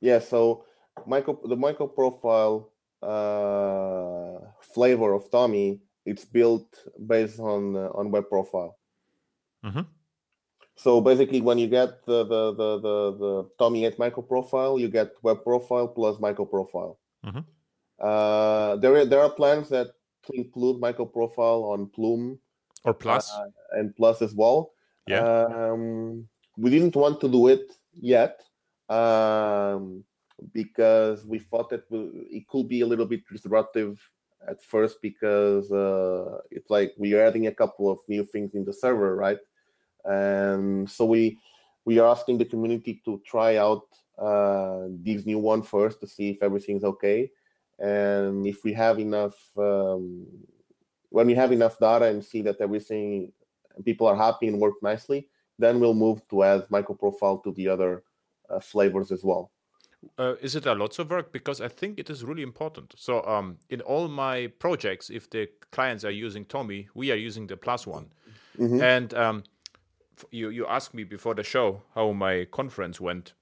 Yeah, so micro, the microprofile uh, flavor of TomEE, it's built based on uh, on web profile. Mm-hmm. So basically, when you get the the the the, the TomEE 8 micro profile, you get web profile plus micro profile. Mm-hmm. Uh, there there are plans that include micro profile on Plume or Plus uh, and Plus as well. Yeah. Um, we didn't want to do it yet. Um, because we thought that it could be a little bit disruptive at first because uh, it's like we are adding a couple of new things in the server, right? And so we we are asking the community to try out uh, this new one first to see if everything's okay, and if we have enough um, when we have enough data and see that everything people are happy and work nicely, then we'll move to add microprofile to the other uh, flavors as well. Uh, is it a lots of work? Because I think it is really important. So, um, in all my projects, if the clients are using TomEE, we are using the plus one. Mm-hmm. And um, you you asked me before the show how my conference went.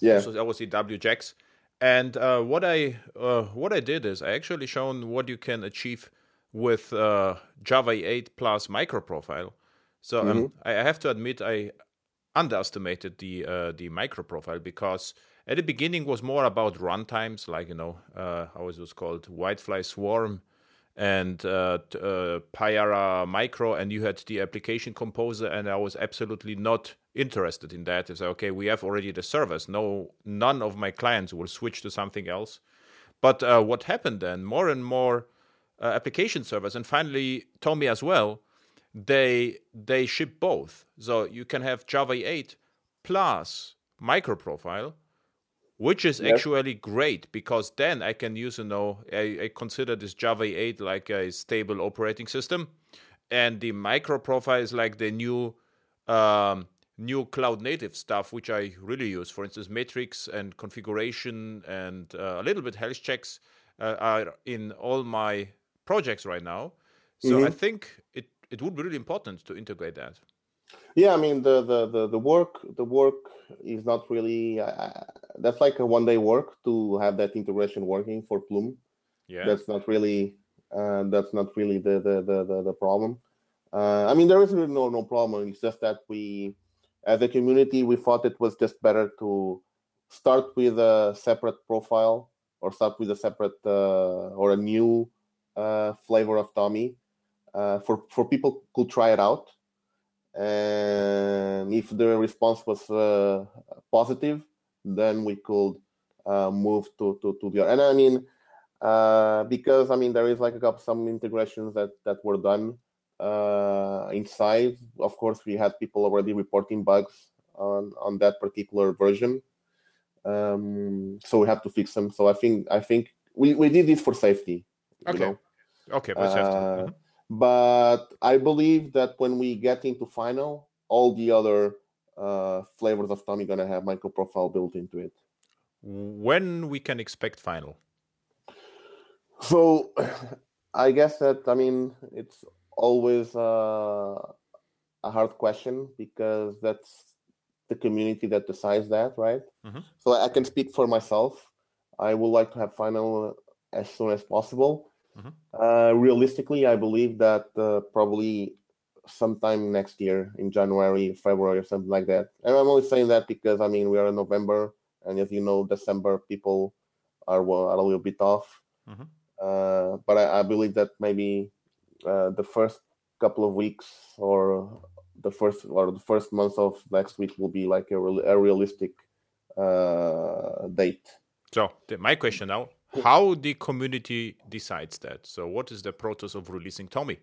Yeah. So that was the WJAX. And uh, what I uh, what I did is I actually shown what you can achieve with uh, Java 8 plus microprofile. So um, mm-hmm. I have to admit I underestimated the uh, the microprofile because at the beginning was more about runtimes, like you know uh, it called, WildFly Swarm and uh, uh, Payara Micro, and you had the application composer, and I was absolutely not interested in that. It's like, okay, we have already the servers. No, none of my clients will switch to something else. But uh, what happened then? More and more uh, application servers, and finally TomEE as well. They they ship both, so you can have Java 8 plus microprofile which is yep. actually great because then I can use, you know, I, I, consider this Java 8 like a stable operating system, and the micro profile is like the new, um, new cloud native stuff which I really use. For instance, metrics and configuration and uh, a little bit health checks uh, are in all my projects right now. So mm-hmm. I think it it would be really important to integrate that. Yeah, I mean the the the, the work the work is not really uh, that's like a one day work to have that integration working for Plume. Yeah, that's not really uh, that's not really the the the the, the problem. Uh, I mean, there is really no no problem. It's just that we, as a community, we thought it was just better to start with a separate profile or start with a separate uh, or a new uh, flavor of TomEE uh, for for people could try it out and if the response was uh, positive, then we could uh, move to to to the and I mean uh, because I mean there is like a couple some integrations that that were done uh, inside. Of course, we had people already reporting bugs on on that particular version, um, so we have to fix them. So I think I think we, we did this for safety. Okay. Know? Okay, for safety. Uh, mm-hmm. But I believe that when we get into final, all the other uh, flavors of TomEE gonna have micro profile built into it. When we can expect final? So, I guess that I mean it's always uh, a hard question because that's the community that decides that, right? Mm-hmm. So I can speak for myself. I would like to have final as soon as possible. Mm-hmm. Uh, realistically, I believe that uh, probably sometime next year in January, February, or something like that. And I'm only saying that because I mean we are in November, and as you know, December people are, well, are a little bit off. Mm-hmm. Uh, but I, I, believe that maybe uh, the first couple of weeks or the first or the first month of next week will be like a, a realistic uh, date. So my question now: How the community decides that? So what is the process of releasing TomEE?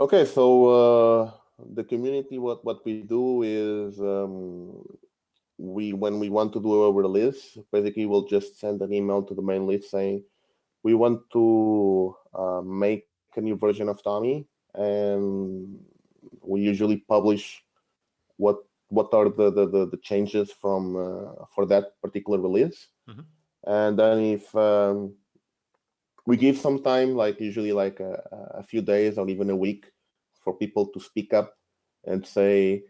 Okay, so uh, the community, what what we do is um, we when we want to do a release, basically we'll just send an email to the main list saying we want to uh, make a new version of TomEE, and we usually publish what what are the the, the, the changes from uh, for that particular release, mm-hmm. and then if um, we give some time, like usually like a, a, few days or even a week, for people to speak up and say,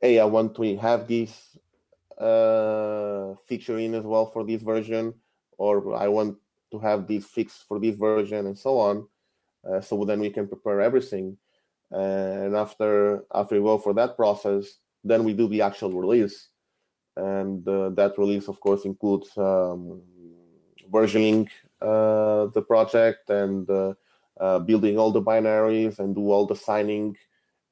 "Hey, I want to have this uh, feature in as well for this version," or "I want to have this fixed for this version," and so on. Uh, so then we can prepare everything and after after we go for that process then we do the actual release and uh, that release of course includes um, versioning uh, the project and uh, uh building all the binaries and do all the signing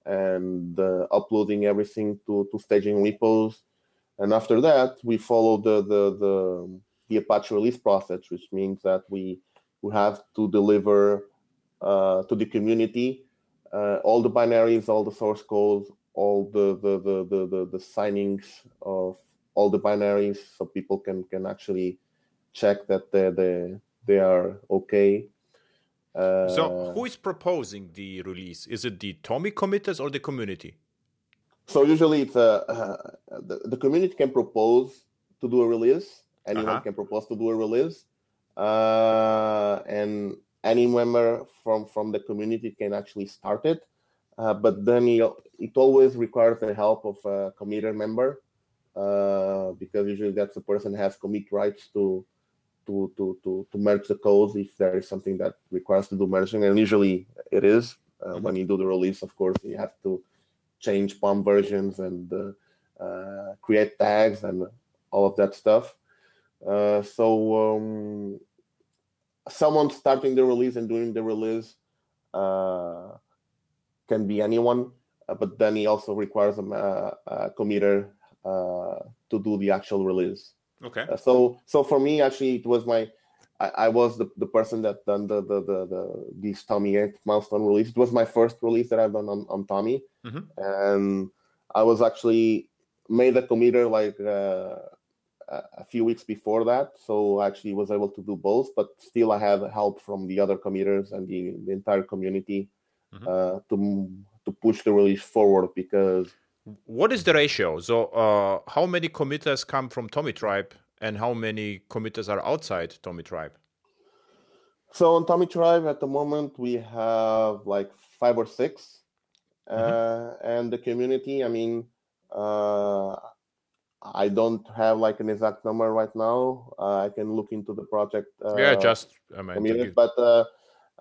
and uploading everything to, to staging repos. And after that we follow the, the the the apache release process which means that we we have to deliver to the community all the binaries, all the source codes, all the the, the the, the the signings of all the binaries, so people can can actually check that they they they are okay. Uh, so, who is proposing the release? Is it the TomEE committers or the community? So usually, it's a, uh, the, the community can propose to do a release. Anyone uh-huh. can propose to do a release, uh, and any member from from the community can actually start it uh, but then it, it always requires the help of a committer member uh, because usually that's the person who has commit rights to to to to to merge the codes if there is something that requires to do merging and usually it is uh, mm-hmm. when you do the release of course you have to change POM versions and uh, uh, create tags and all of that stuff uh, so um, someone starting the release and doing the release uh, can be anyone, uh, but then he also requires a, uh, a committer uh, to do the actual release. Okay. Uh, so so for me, actually, it was my I, I was the, the person that done the the the, the this TomEE 8 milestone release. It was my first release that I've done on, on TomEE, mm-hmm. and I was actually made a committer like uh, a few weeks before that, so I actually was able to do both. But still, I had help from the other committers and the, the entire community mm-hmm. uh, to to push the release forward. Because what is the ratio? So, uh, how many committers come from Tomitribe, and how many committers are outside Tomitribe? So on Tomitribe at the moment we have like five or 6 mm-hmm. uh, and the community. I mean, uh, I don't have like an exact number right now. Uh, I can look into the project. Uh, yeah, just I mean, but uh,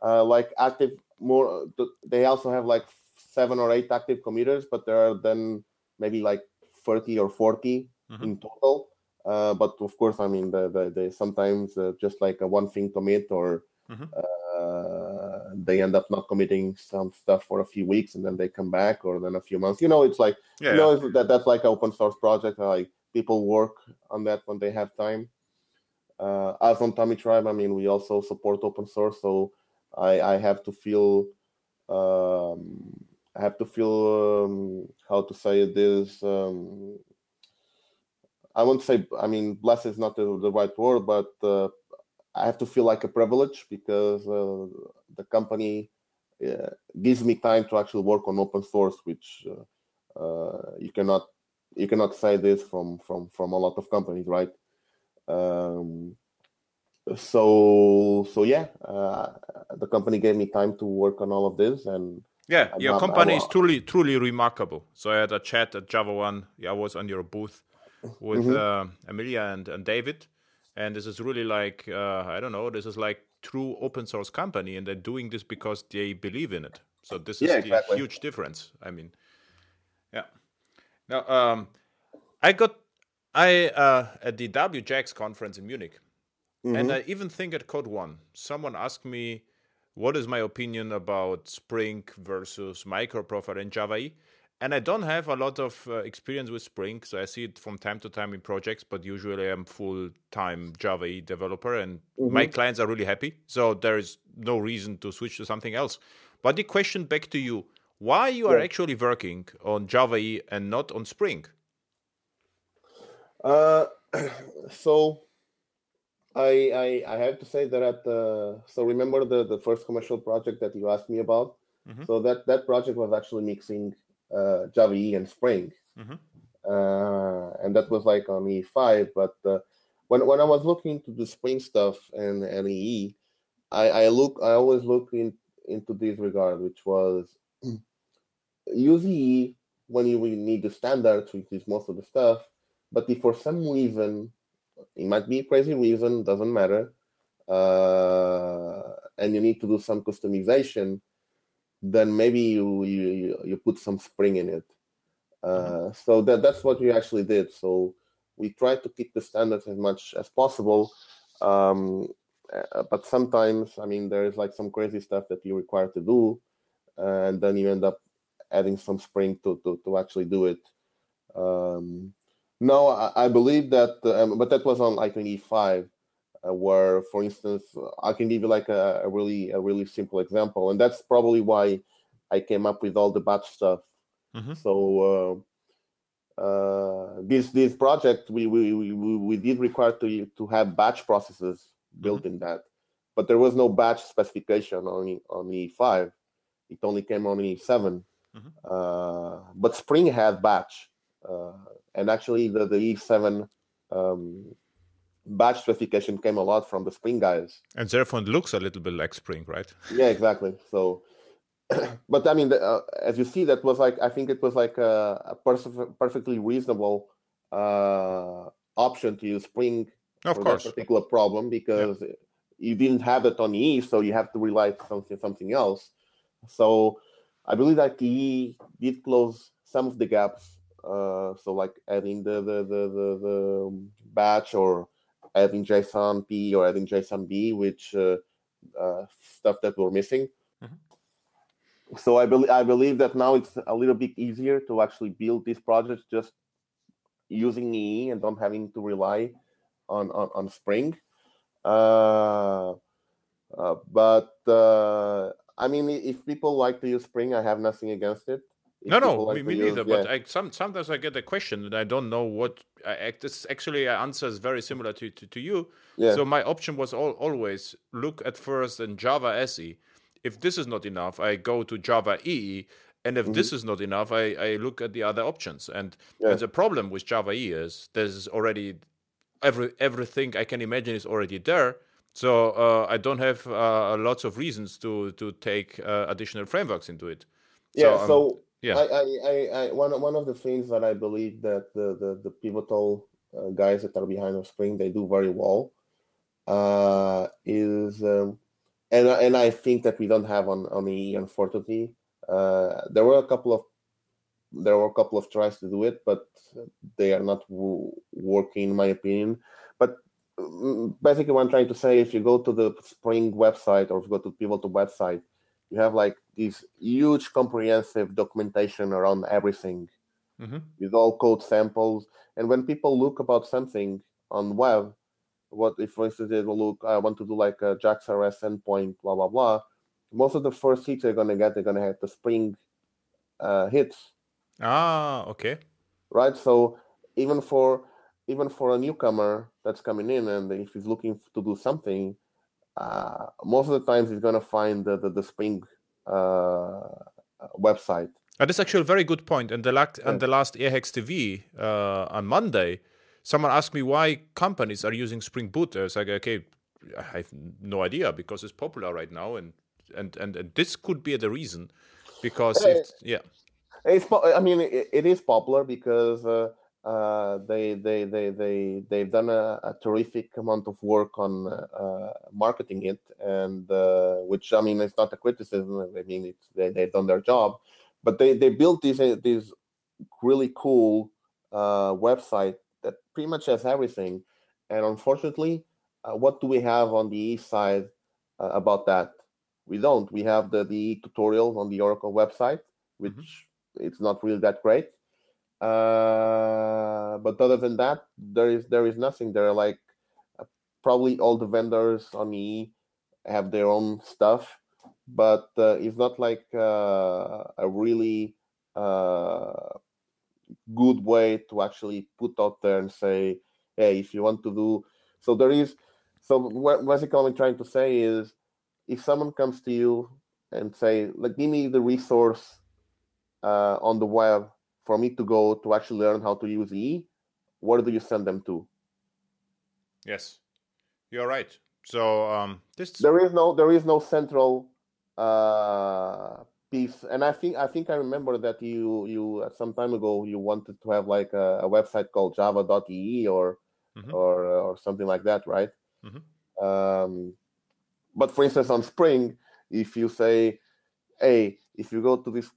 uh, like active more. They also have like seven or eight active committers, but there are then maybe like thirty or 40 mm-hmm. in total. Uh, but of course, I mean, the, the, they sometimes uh, just like a one thing commit or mm-hmm. they end up not committing some stuff for a few weeks and then they come back or then a few months. You know, it's like yeah, you know that that's like an open source project. Like people work on that when they have time. uh, as on Tomitribe, I mean, we also support open source, so I, I have to feel, um, I have to feel um, how to say this. Um, I won't say, I mean, blessed is not the, the right word, but uh, I have to feel like a privilege because uh, the company uh, gives me time to actually work on open source, which uh, uh, you cannot you cannot say this from from from a lot of companies, right? Um, so so yeah, uh, the company gave me time to work on all of this, and yeah, I'm your not, company is truly truly remarkable. So I had a chat at JavaOne. Yeah, I was on your booth with mm-hmm. uh, Amelia and, and David, and this is really like uh, I don't know. This is like true open source company, and they're doing this because they believe in it. So this is yeah, exactly. huge difference. I mean, yeah. Now, um, I got I uh, at the WJAX conference in Munich, mm-hmm. and I even think at Code One, someone asked me, "What is my opinion about Spring versus microprofile in Java E?" And I don't have a lot of uh, experience with Spring, so I see it from time to time in projects. But usually, I'm full time Java E developer, and mm-hmm. my clients are really happy. So there is no reason to switch to something else. But the question back to you: Why you are actually working on Java E and not on Spring? Uh, so I, I, I have to say that at the so remember the the first commercial project that you asked me about. Mm-hmm. So that that project was actually mixing uh, Java E and Spring, mm-hmm. uh, and that was like on E5. But uh, when when I was looking into the Spring stuff and and EE, I, I look I always look in into this regard, which was use EE when you need the standards, which is most of the stuff but if for some reason, it might be a crazy reason, doesn't matter, uh, and you need to do some customization, then maybe you you, you put some spring in it. Uh, mm-hmm. So that that's what we actually did. So we tried to keep the standards as much as possible. Um, uh, but sometimes, I mean, there is like some crazy stuff that you require to do, and then you end up adding some spring to to, to actually do it. Um, no, I, I believe that, um, but that was on like an E5, uh, where, for instance, I can give you like a, a, really a really simple example, and that's probably why I came up with all the batch stuff. Mm-hmm. So uh, uh, this this project we, we we we did require to to have batch processes built mm-hmm. in that, but there was no batch specification on on E5. It only came on E7. Mm-hmm. Uh, but Spring had batch. Uh, and actually, the, the E7 um, batch specification came a lot from the Spring guys. And therefore, it looks a little bit like Spring, right? Yeah, exactly. So, but I mean, uh, as you see, that was like I think it was like a, a perf- perfectly reasonable uh, option to use Spring of for course. that particular problem because yeah. you didn't have it on E, so you have to rely on something something else. So I believe that E did close some of the gaps uh, so like adding the the, the the the, batch or adding JSON P or adding JSON B, which uh, uh, stuff that we're missing. Mm-hmm. So I believe I believe that now it's a little bit easier to actually build these projects just using EE and not having to rely on on, on Spring. Uh, uh, but uh, I mean, if people like to use Spring, I have nothing against it no, no, like me, neither. Use, but I, some, sometimes I get a question and I don't know what. I, this actually answers very similar to, to, to you. Yeah. So my option was all, always look at first in Java SE. If this is not enough, I go to Java EE. And if mm-hmm. this is not enough, I, I look at the other options. And, yeah. and the problem with Java EE is there's already every everything I can imagine is already there. So uh, I don't have uh, lots of reasons to to take uh, additional frameworks into it. Yeah. So, so yeah. I, I, I, I, one, one of the things that I believe that the, the, the pivotal uh, guys that are behind the Spring, they do very well uh, is, um, and, and I think that we don't have on, on EE, unfortunately. Uh, there were a couple of there were a couple of tries to do it, but they are not w- working, in my opinion. But mm, basically, what I'm trying to say, if you go to the Spring website or if you go to Pivotal website, you have like this huge comprehensive documentation around everything mm-hmm. with all code samples. And when people look about something on web what if for instance they will look i want to do like a jaxrs endpoint blah blah blah most of the first hits they're going to get they're going to have the spring uh, hits. Ah okay. Right? So even for even for a newcomer that's coming in and if he's looking to do something uh, most of the times he's going to find the, the, the spring website uh, that's actually a very good point. and the, last, yeah. and the last airhacks tv uh, on monday someone asked me why companies are using Spring Boot. I was like, okay, I have no idea because it's popular right now, and and and, and this could be the reason because it's, yeah, it's. I mean, it, it is popular because. Uh, uh, they they they they they've done a, a terrific amount of work on uh, marketing it, and uh, which I mean it's not a criticism. I mean it's they they've done their job, but they they built this this really cool uh, website that pretty much has everything. And unfortunately, uh, what do we have on the east side uh, about that? We don't. We have the the tutorial on the Oracle website, which mm-hmm. it's not really that great. Uh, but other than that, there is there is nothing. There are like uh, probably all the vendors on E have their own stuff, but uh, it's not like uh, a really uh, good way to actually put out there and say, hey, if you want to do so, there is so what basically I'm trying to say is if someone comes to you and say, like, give me the resource on the web for me to go to actually learn how to use E, where do you send them to? Yes, you're right. So um, this there is no there is no central uh, piece and i think i think i remember that you you some time ago you wanted to have like a, a website called java.ee or mm-hmm. or or something like that right mm-hmm. um, but for instance on spring if you say hey if you go to this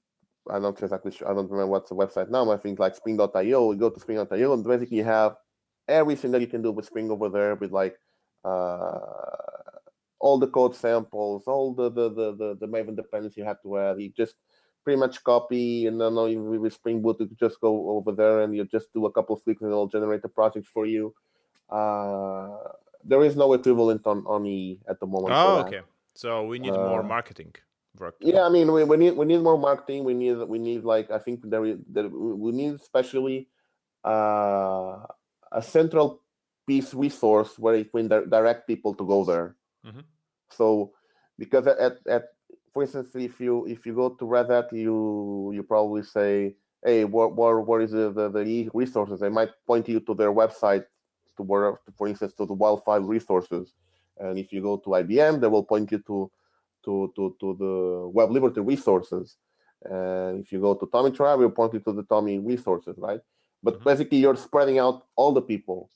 i'm not exactly sure i don't remember what's the website now i think like spring.io you go to spring.io and basically you have everything that you can do with spring over there with like uh, all the code samples, all the the the the, the Maven dependencies you have to add. You just pretty much copy, and then with Spring Boot, you just go over there and you just do a couple of clicks, and it'll generate the project for you. Uh, there is no equivalent on on E at the moment. Oh, okay. So we need uh, more marketing. Work. Yeah, I mean, we, we need we need more marketing. We need we need like I think there is that we need especially uh, a central piece resource where it can direct people to go there. Mm-hmm. So because at, at for instance, if you if you go to Red Hat, you you probably say, hey, what what what is the the, the resources? They might point you to their website to where, for instance, to the WildFly resources. And if you go to IBM, they will point you to to to, to the Web Liberty resources. And if you go to Tomitribe, will point you to the TomEE resources, right? But mm-hmm. basically, you're spreading out all the people.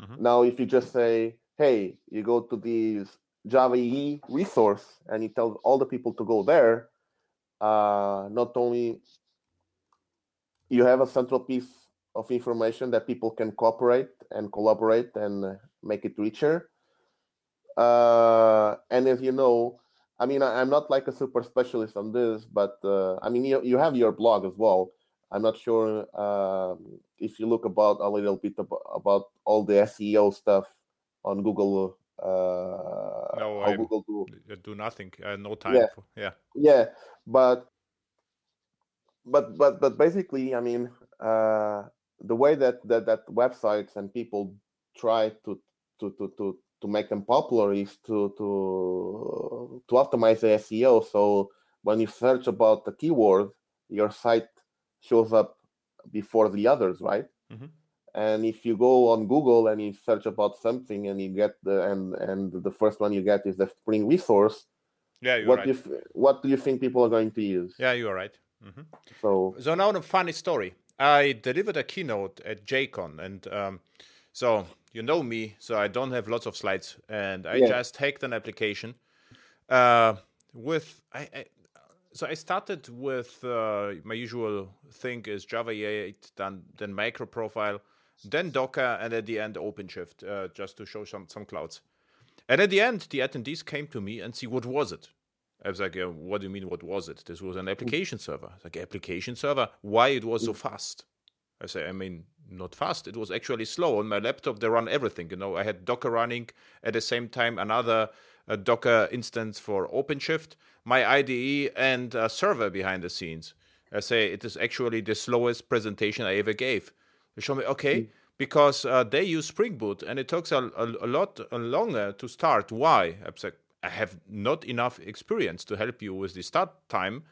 Mm-hmm. Now, if you just say, hey, you go to this Java EE resource and it tells all the people to go there, uh, not only you have a central piece of information that people can cooperate and collaborate and make it richer. Uh, and as you know, I mean, I, am not like a super specialist on this, but uh, I mean, you, you have your blog as well. I'm not sure um, if you look about a little bit about, about all the SEO stuff on Google. Uh, no, I Google do. do nothing. Uh, no time. Yeah. For, yeah. Yeah, but but but but basically, I mean, uh, the way that, that that websites and people try to to to to to make them popular is to to to optimize the SEO. So when you search about the keyword, your site shows up before the others, right? Mm-hmm and if you go on google and you search about something and you get the and and the first one you get is the spring resource yeah what right. do you what do you think people are going to use yeah you're right mm-hmm. so so now a funny story i delivered a keynote at jcon and um, so you know me so i don't have lots of slides and i yeah. just hacked an application uh, with I, I so I started with uh, my usual thing is Java 8, then then micro profile, then Docker, and at the end OpenShift, uh, just to show some some clouds. And at the end, the attendees came to me and see what was it. I was like, "What do you mean? What was it? This was an application server." Like application server? Why it was so fast? I say, I mean, not fast. It was actually slow. On my laptop, they run everything. You know, I had Docker running at the same time, another uh, Docker instance for OpenShift, my IDE, and a server behind the scenes. I say it is actually the slowest presentation I ever gave. They show me, okay, mm. because uh, they use Spring Boot and it takes a, a, a lot longer to start. Why? I have not enough experience to help you with the start time.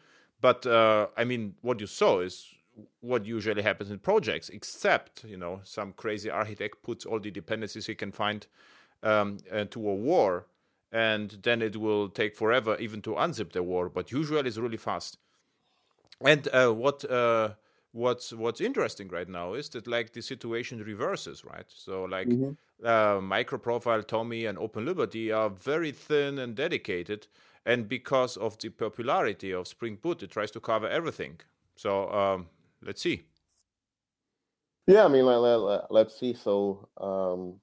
But uh, I mean, what you saw is what usually happens in projects, except you know some crazy architect puts all the dependencies he can find um, into a war, and then it will take forever even to unzip the war. But usually it's really fast. And uh, what uh, what's what's interesting right now is that like the situation reverses, right? So like mm-hmm. uh, Microprofile, TomEE, and Open Liberty are very thin and dedicated, and because of the popularity of Spring Boot, it tries to cover everything. So um, let's see. Yeah, I mean, let, let, let's see. So, um,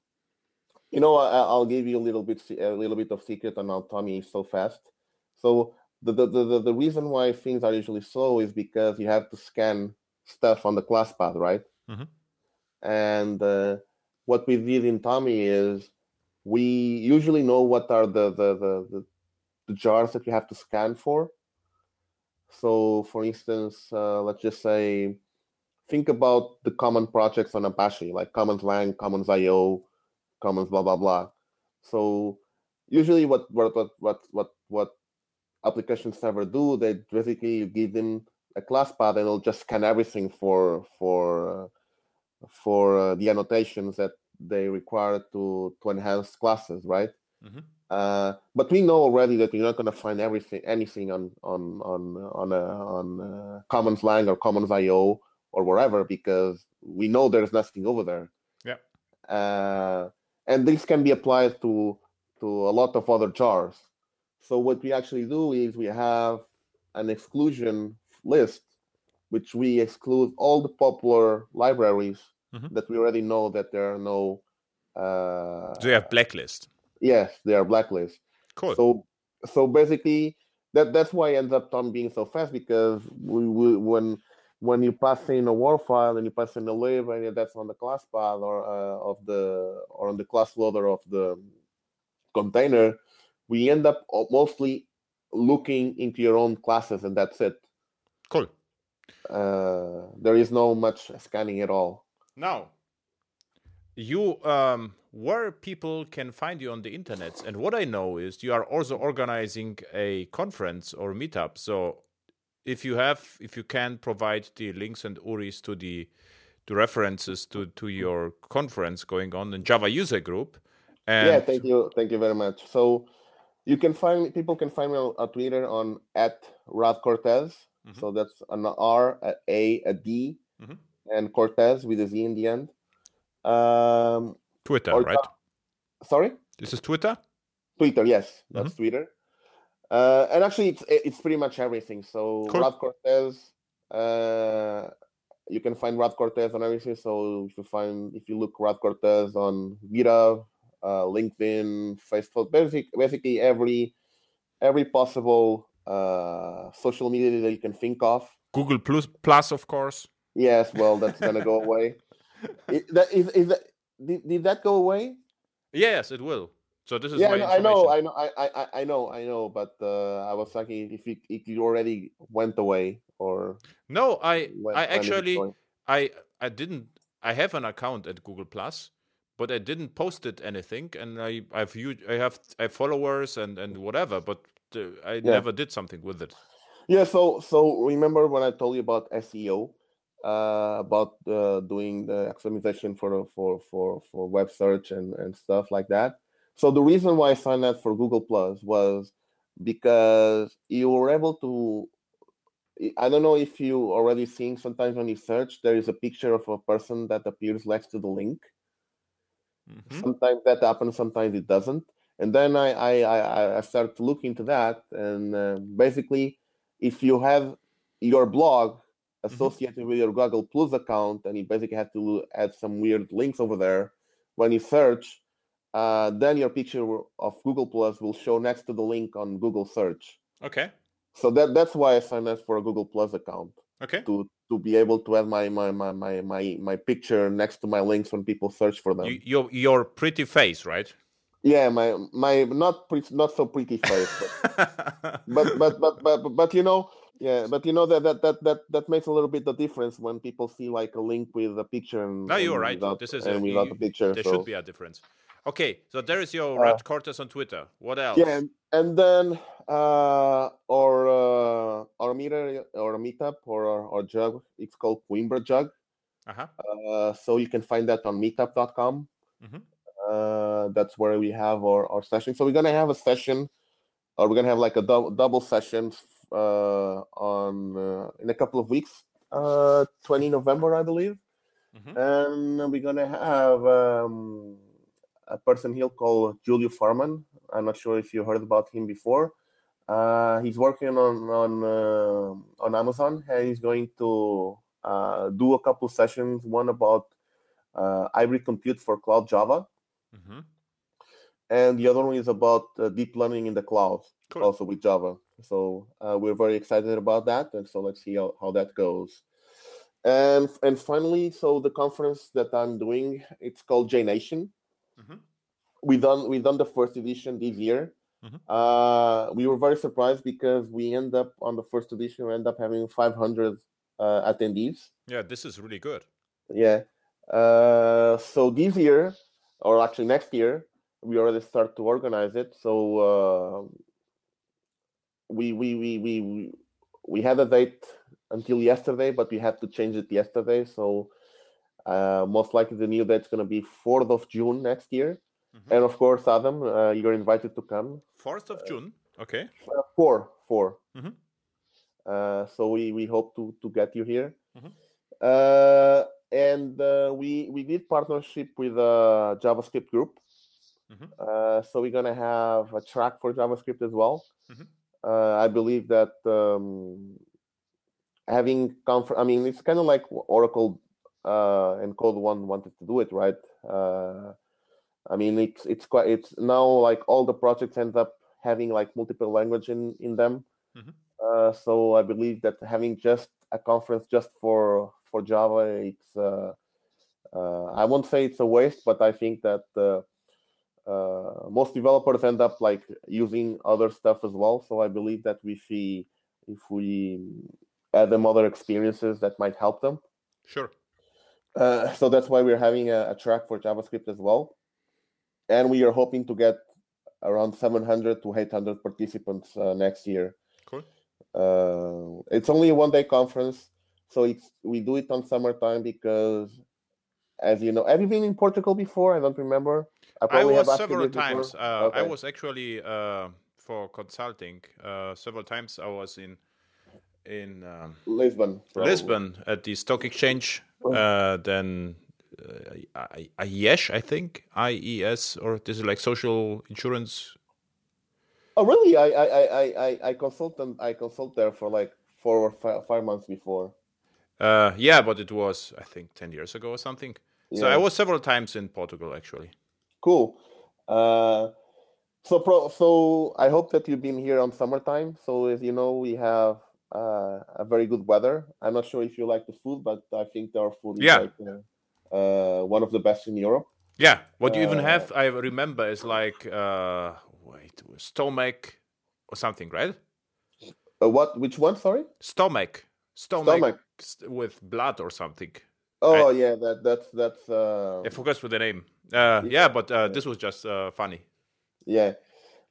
you know, I, will give you a little bit, a little bit of secret on how TomEE is so fast. So, the, the, the, the reason why things are usually slow is because you have to scan stuff on the class path, right? Mm-hmm. And uh, what we did in TomEE is we usually know what are the, the, the, the, the jars that you have to scan for. So, for instance, uh, let's just say, think about the common projects on Apache, like Commons Lang, Commons IO, Commons blah blah blah. So, usually, what what what what what what application server do, they basically you give them a class path and it'll just scan everything for for uh, for uh, the annotations that they require to to enhance classes, right? Mm-hmm. Uh, but we know already that we're not going to find everything, anything on on on on a, on Commons Lang or Commons IO or wherever because we know there's nothing over there. Yeah. Uh, and this can be applied to to a lot of other jars. So what we actually do is we have an exclusion list, which we exclude all the popular libraries mm-hmm. that we already know that there are no. Uh, so you have blacklist. Yes, they are blacklist. Cool. So so basically that that's why ends up TomEE being so fast because we, we when when you pass in a war file and you pass in a lib and that's on the class path or uh, of the or on the class loader of the container, we end up mostly looking into your own classes and that's it. Cool. Uh, there is no much scanning at all. Now, you um, where people can find you on the internet. And what I know is you are also organizing a conference or meetup. So if you have, if you can provide the links and URIs to the the references to to your conference going on in Java user group. And yeah, thank you, thank you very much. So you can find people can find me on Twitter on at Rad Cortez. Mm-hmm. So that's an R, a A, a D, mm-hmm. and Cortez with a Z in the end. Um, Twitter, right? Sorry. This is Twitter. Twitter, yes, that's mm-hmm. Twitter. Uh, and actually, it's it's pretty much everything. So cool. Rad Cortez, uh, you can find Rad Cortez on everything. So if you find if you look Rad Cortez on GitHub, uh, LinkedIn, Facebook, basically, basically every every possible uh, social media that you can think of. Google Plus, Plus, of course. Yes, well, that's gonna go away. Is, that, is, is that, did, did that go away? Yes, it will. So this is yeah. I know, I know, I I I know, I know. But uh, I was thinking if it, if it already went away or no. I I actually I I didn't. I have an account at Google Plus, but I didn't post it anything, and I I've viewed, I have I have followers and and whatever, but uh, I yeah. never did something with it. Yeah. So so remember when I told you about SEO? Uh, about uh, doing the optimization for for for for web search and and stuff like that. So the reason why I signed up for Google Plus was because you were able to. I don't know if you already seen sometimes when you search, there is a picture of a person that appears next to the link. Mm-hmm. Sometimes that happens, sometimes it doesn't. And then I I I, I started to look into that, and uh, basically, if you have your blog. Associated mm-hmm. with your Google Plus account, and you basically have to add some weird links over there. When you search, uh, then your picture of Google Plus will show next to the link on Google search. Okay. So that that's why I signed up for a Google Plus account. Okay. To to be able to have my my my my my, my picture next to my links when people search for them. You, your your pretty face, right? Yeah, my my not pretty, not so pretty face, but, but, but but but but you know, yeah, but you know that that that that that makes a little bit the difference when people see like a link with a picture and no, you're and right. Without, this is and a, without you, the picture. There so. should be a difference. Okay, so there is your Uh, Rad Cortez on Twitter. What else? Yeah, and, and then uh, our uh, our meter or meetup or our jug, it's called Coimbra JUG. Uh-huh. Uh, so you can find that on meetup.com. Mhm. Uh, that's where we have our, our session. So we're gonna have a session, or we're gonna have like a dou- double session uh, on uh, in a couple of weeks, uh, 20 November, I believe, Mhm. and we're gonna have um, a person here called Julio Faerman. I'm not sure if you heard about him before. Uh, he's working on on uh, on Amazon, and he's going to uh, do a couple sessions. One about uh, hybrid compute for cloud Java, Mhm. and the other one is about uh, deep learning in the cloud, Cool. also with Java. So uh, we're very excited about that, and so let's see how, how that goes. And and finally, so the conference that I'm doing, it's called JNation. Mhm. We done we done the first edition this year. Mhm. Uh, we were very surprised because we end up on the first edition, we end up having 500 uh, attendees. Yeah, this is really good. Yeah. Uh, so this year, or actually next year, we already start to organize it. So uh, we, we we we we had a date until yesterday, but we had to change it yesterday. So uh, most likely the new date's going to be fourth of June next year. Mhm. And of course, Adam, uh, you're invited to come. Fourth of June. Okay. Uh, four, four. Mhm. Uh, so we we hope to to get you here. Mhm. And uh, we we did partnership with a JavaScript group. Mhm. Uh, so we're gonna have a track for JavaScript as well. Mhm. Uh, I believe that um, having comfort. I mean, it's kind of like Oracle uh, and Code One wanted to do it, right? Uh, I mean, it's it's quite it's now like all the projects end up having like multiple language in in them. Mhm. Uh, so I believe that having just a conference just for for Java, it's uh, uh, I won't say it's a waste, but I think that uh, uh, most developers end up like using other stuff as well. So I believe that we see if we add them other experiences that might help them. Sure. Uh, so that's why we're having a, a track for JavaScript as well, and we are hoping to get around 700 to 800 participants uh, next year. Cool. Uh, it's only a one-day conference, so it's we do it on summertime because, as you know, have you been in Portugal before? I don't remember. I probably have was several times. Uh, I was actually uh, for consulting. Uh, several times I was in in um, Lisbon. probably. Lisbon at the stock exchange. Uh, then uh, I- IES, I think IES, or this is like social insurance. Oh, really? I I I I I- I consult them. I consult there for like four or five, five months before. Uh, yeah, but it was I think ten years ago or something. So I was several times in Portugal actually. Cool. Uh, so pro, so I hope that you've been here on summertime. So as you know, we have uh, a very good weather. I'm not sure if you like the food, but I think our food is Yeah. like uh, uh, one of the best in Europe. Yeah, what you even Uh, have, I remember, is like uh, wait, stomach or something, right? Uh, what? Which one? Sorry. Stomach, stomach, Stomach. st- with blood or something. Oh yeah, that that's that's uh, I forgot with the name. Uh, yeah, but uh, this was just uh, funny. yeah.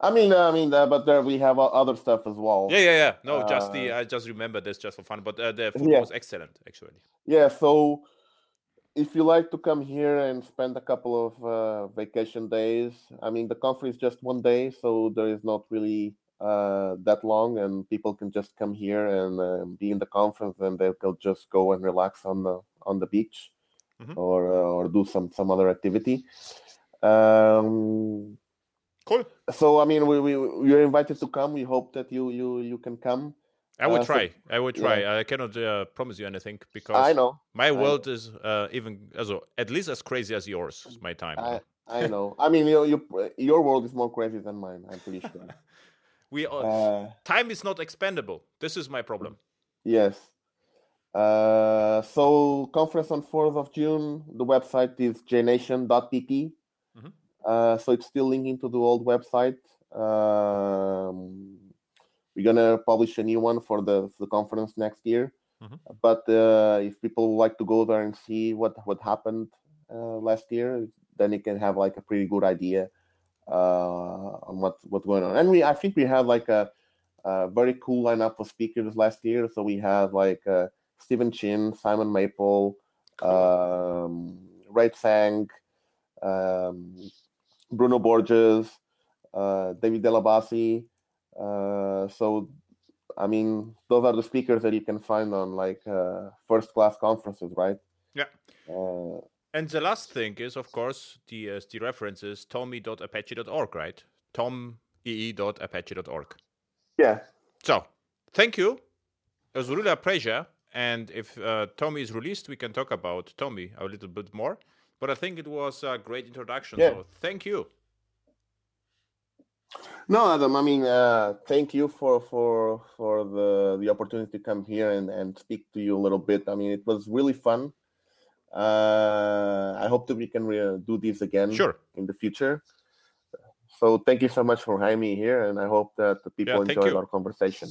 I mean, I mean, uh, but there we have other stuff as well. Yeah, yeah, yeah. No, just the Uh, I just remember this just for fun. But uh, the food Yeah. was excellent actually. Yeah, so if you like to come here and spend a couple of uh, vacation days, I mean, the conference is just one day, so there is not really uh, that long, and people can just come here and uh, be in the conference, and they- they'll just go and relax on the on the beach Mhm. or uh, or do some some other activity. Um, Cool. so I mean, we we you're invited to come. We hope that you you you can come. I would Uh, so- try. I would try. I cannot uh, promise you anything because I know. my know. world is uh, even also at least as crazy as yours. is My time. I I know. I mean, you, you your world is more crazy than mine. I'm pretty sure. We uh, time is not expendable. This is my problem. Yes. Uh, so conference on 4th of June. The website is jnation.pt. Mm-hmm. Uh, so it's still linking to the old website. Um, we're gonna publish a new one for the, for the conference next year. Mm-hmm. But uh, if people like to go there and see what what happened uh, last year, then you can have like a pretty good idea on what what's going on. And we, I think we have like a, a very cool lineup of speakers last year. So we have like uh, Stephen Chin, Simon Maple, cool. um, Ray Tsang, um, Bruno Borges, uh, David Delabassee. Uh, so, I mean, those are the speakers that you can find on like uh, first class conferences, right? Yeah. Uh, and the last thing is, of course, the uh, the reference is tomee.apache.org, right? tomee.apache.org. Yeah. So, thank you. It was really a pleasure. And if uh, TomEE is released, we can talk about TomEE a little bit more. But I think it was a great introduction. Yeah. So, thank you. No, Adam. I mean, uh, thank you for for for the the opportunity to come here and and speak to you a little bit. I mean, it was really fun. Uh, I hope that we can re- do this again sure. in the future. So thank you so much for having me here, and I hope that the people yeah, enjoyed our conversation.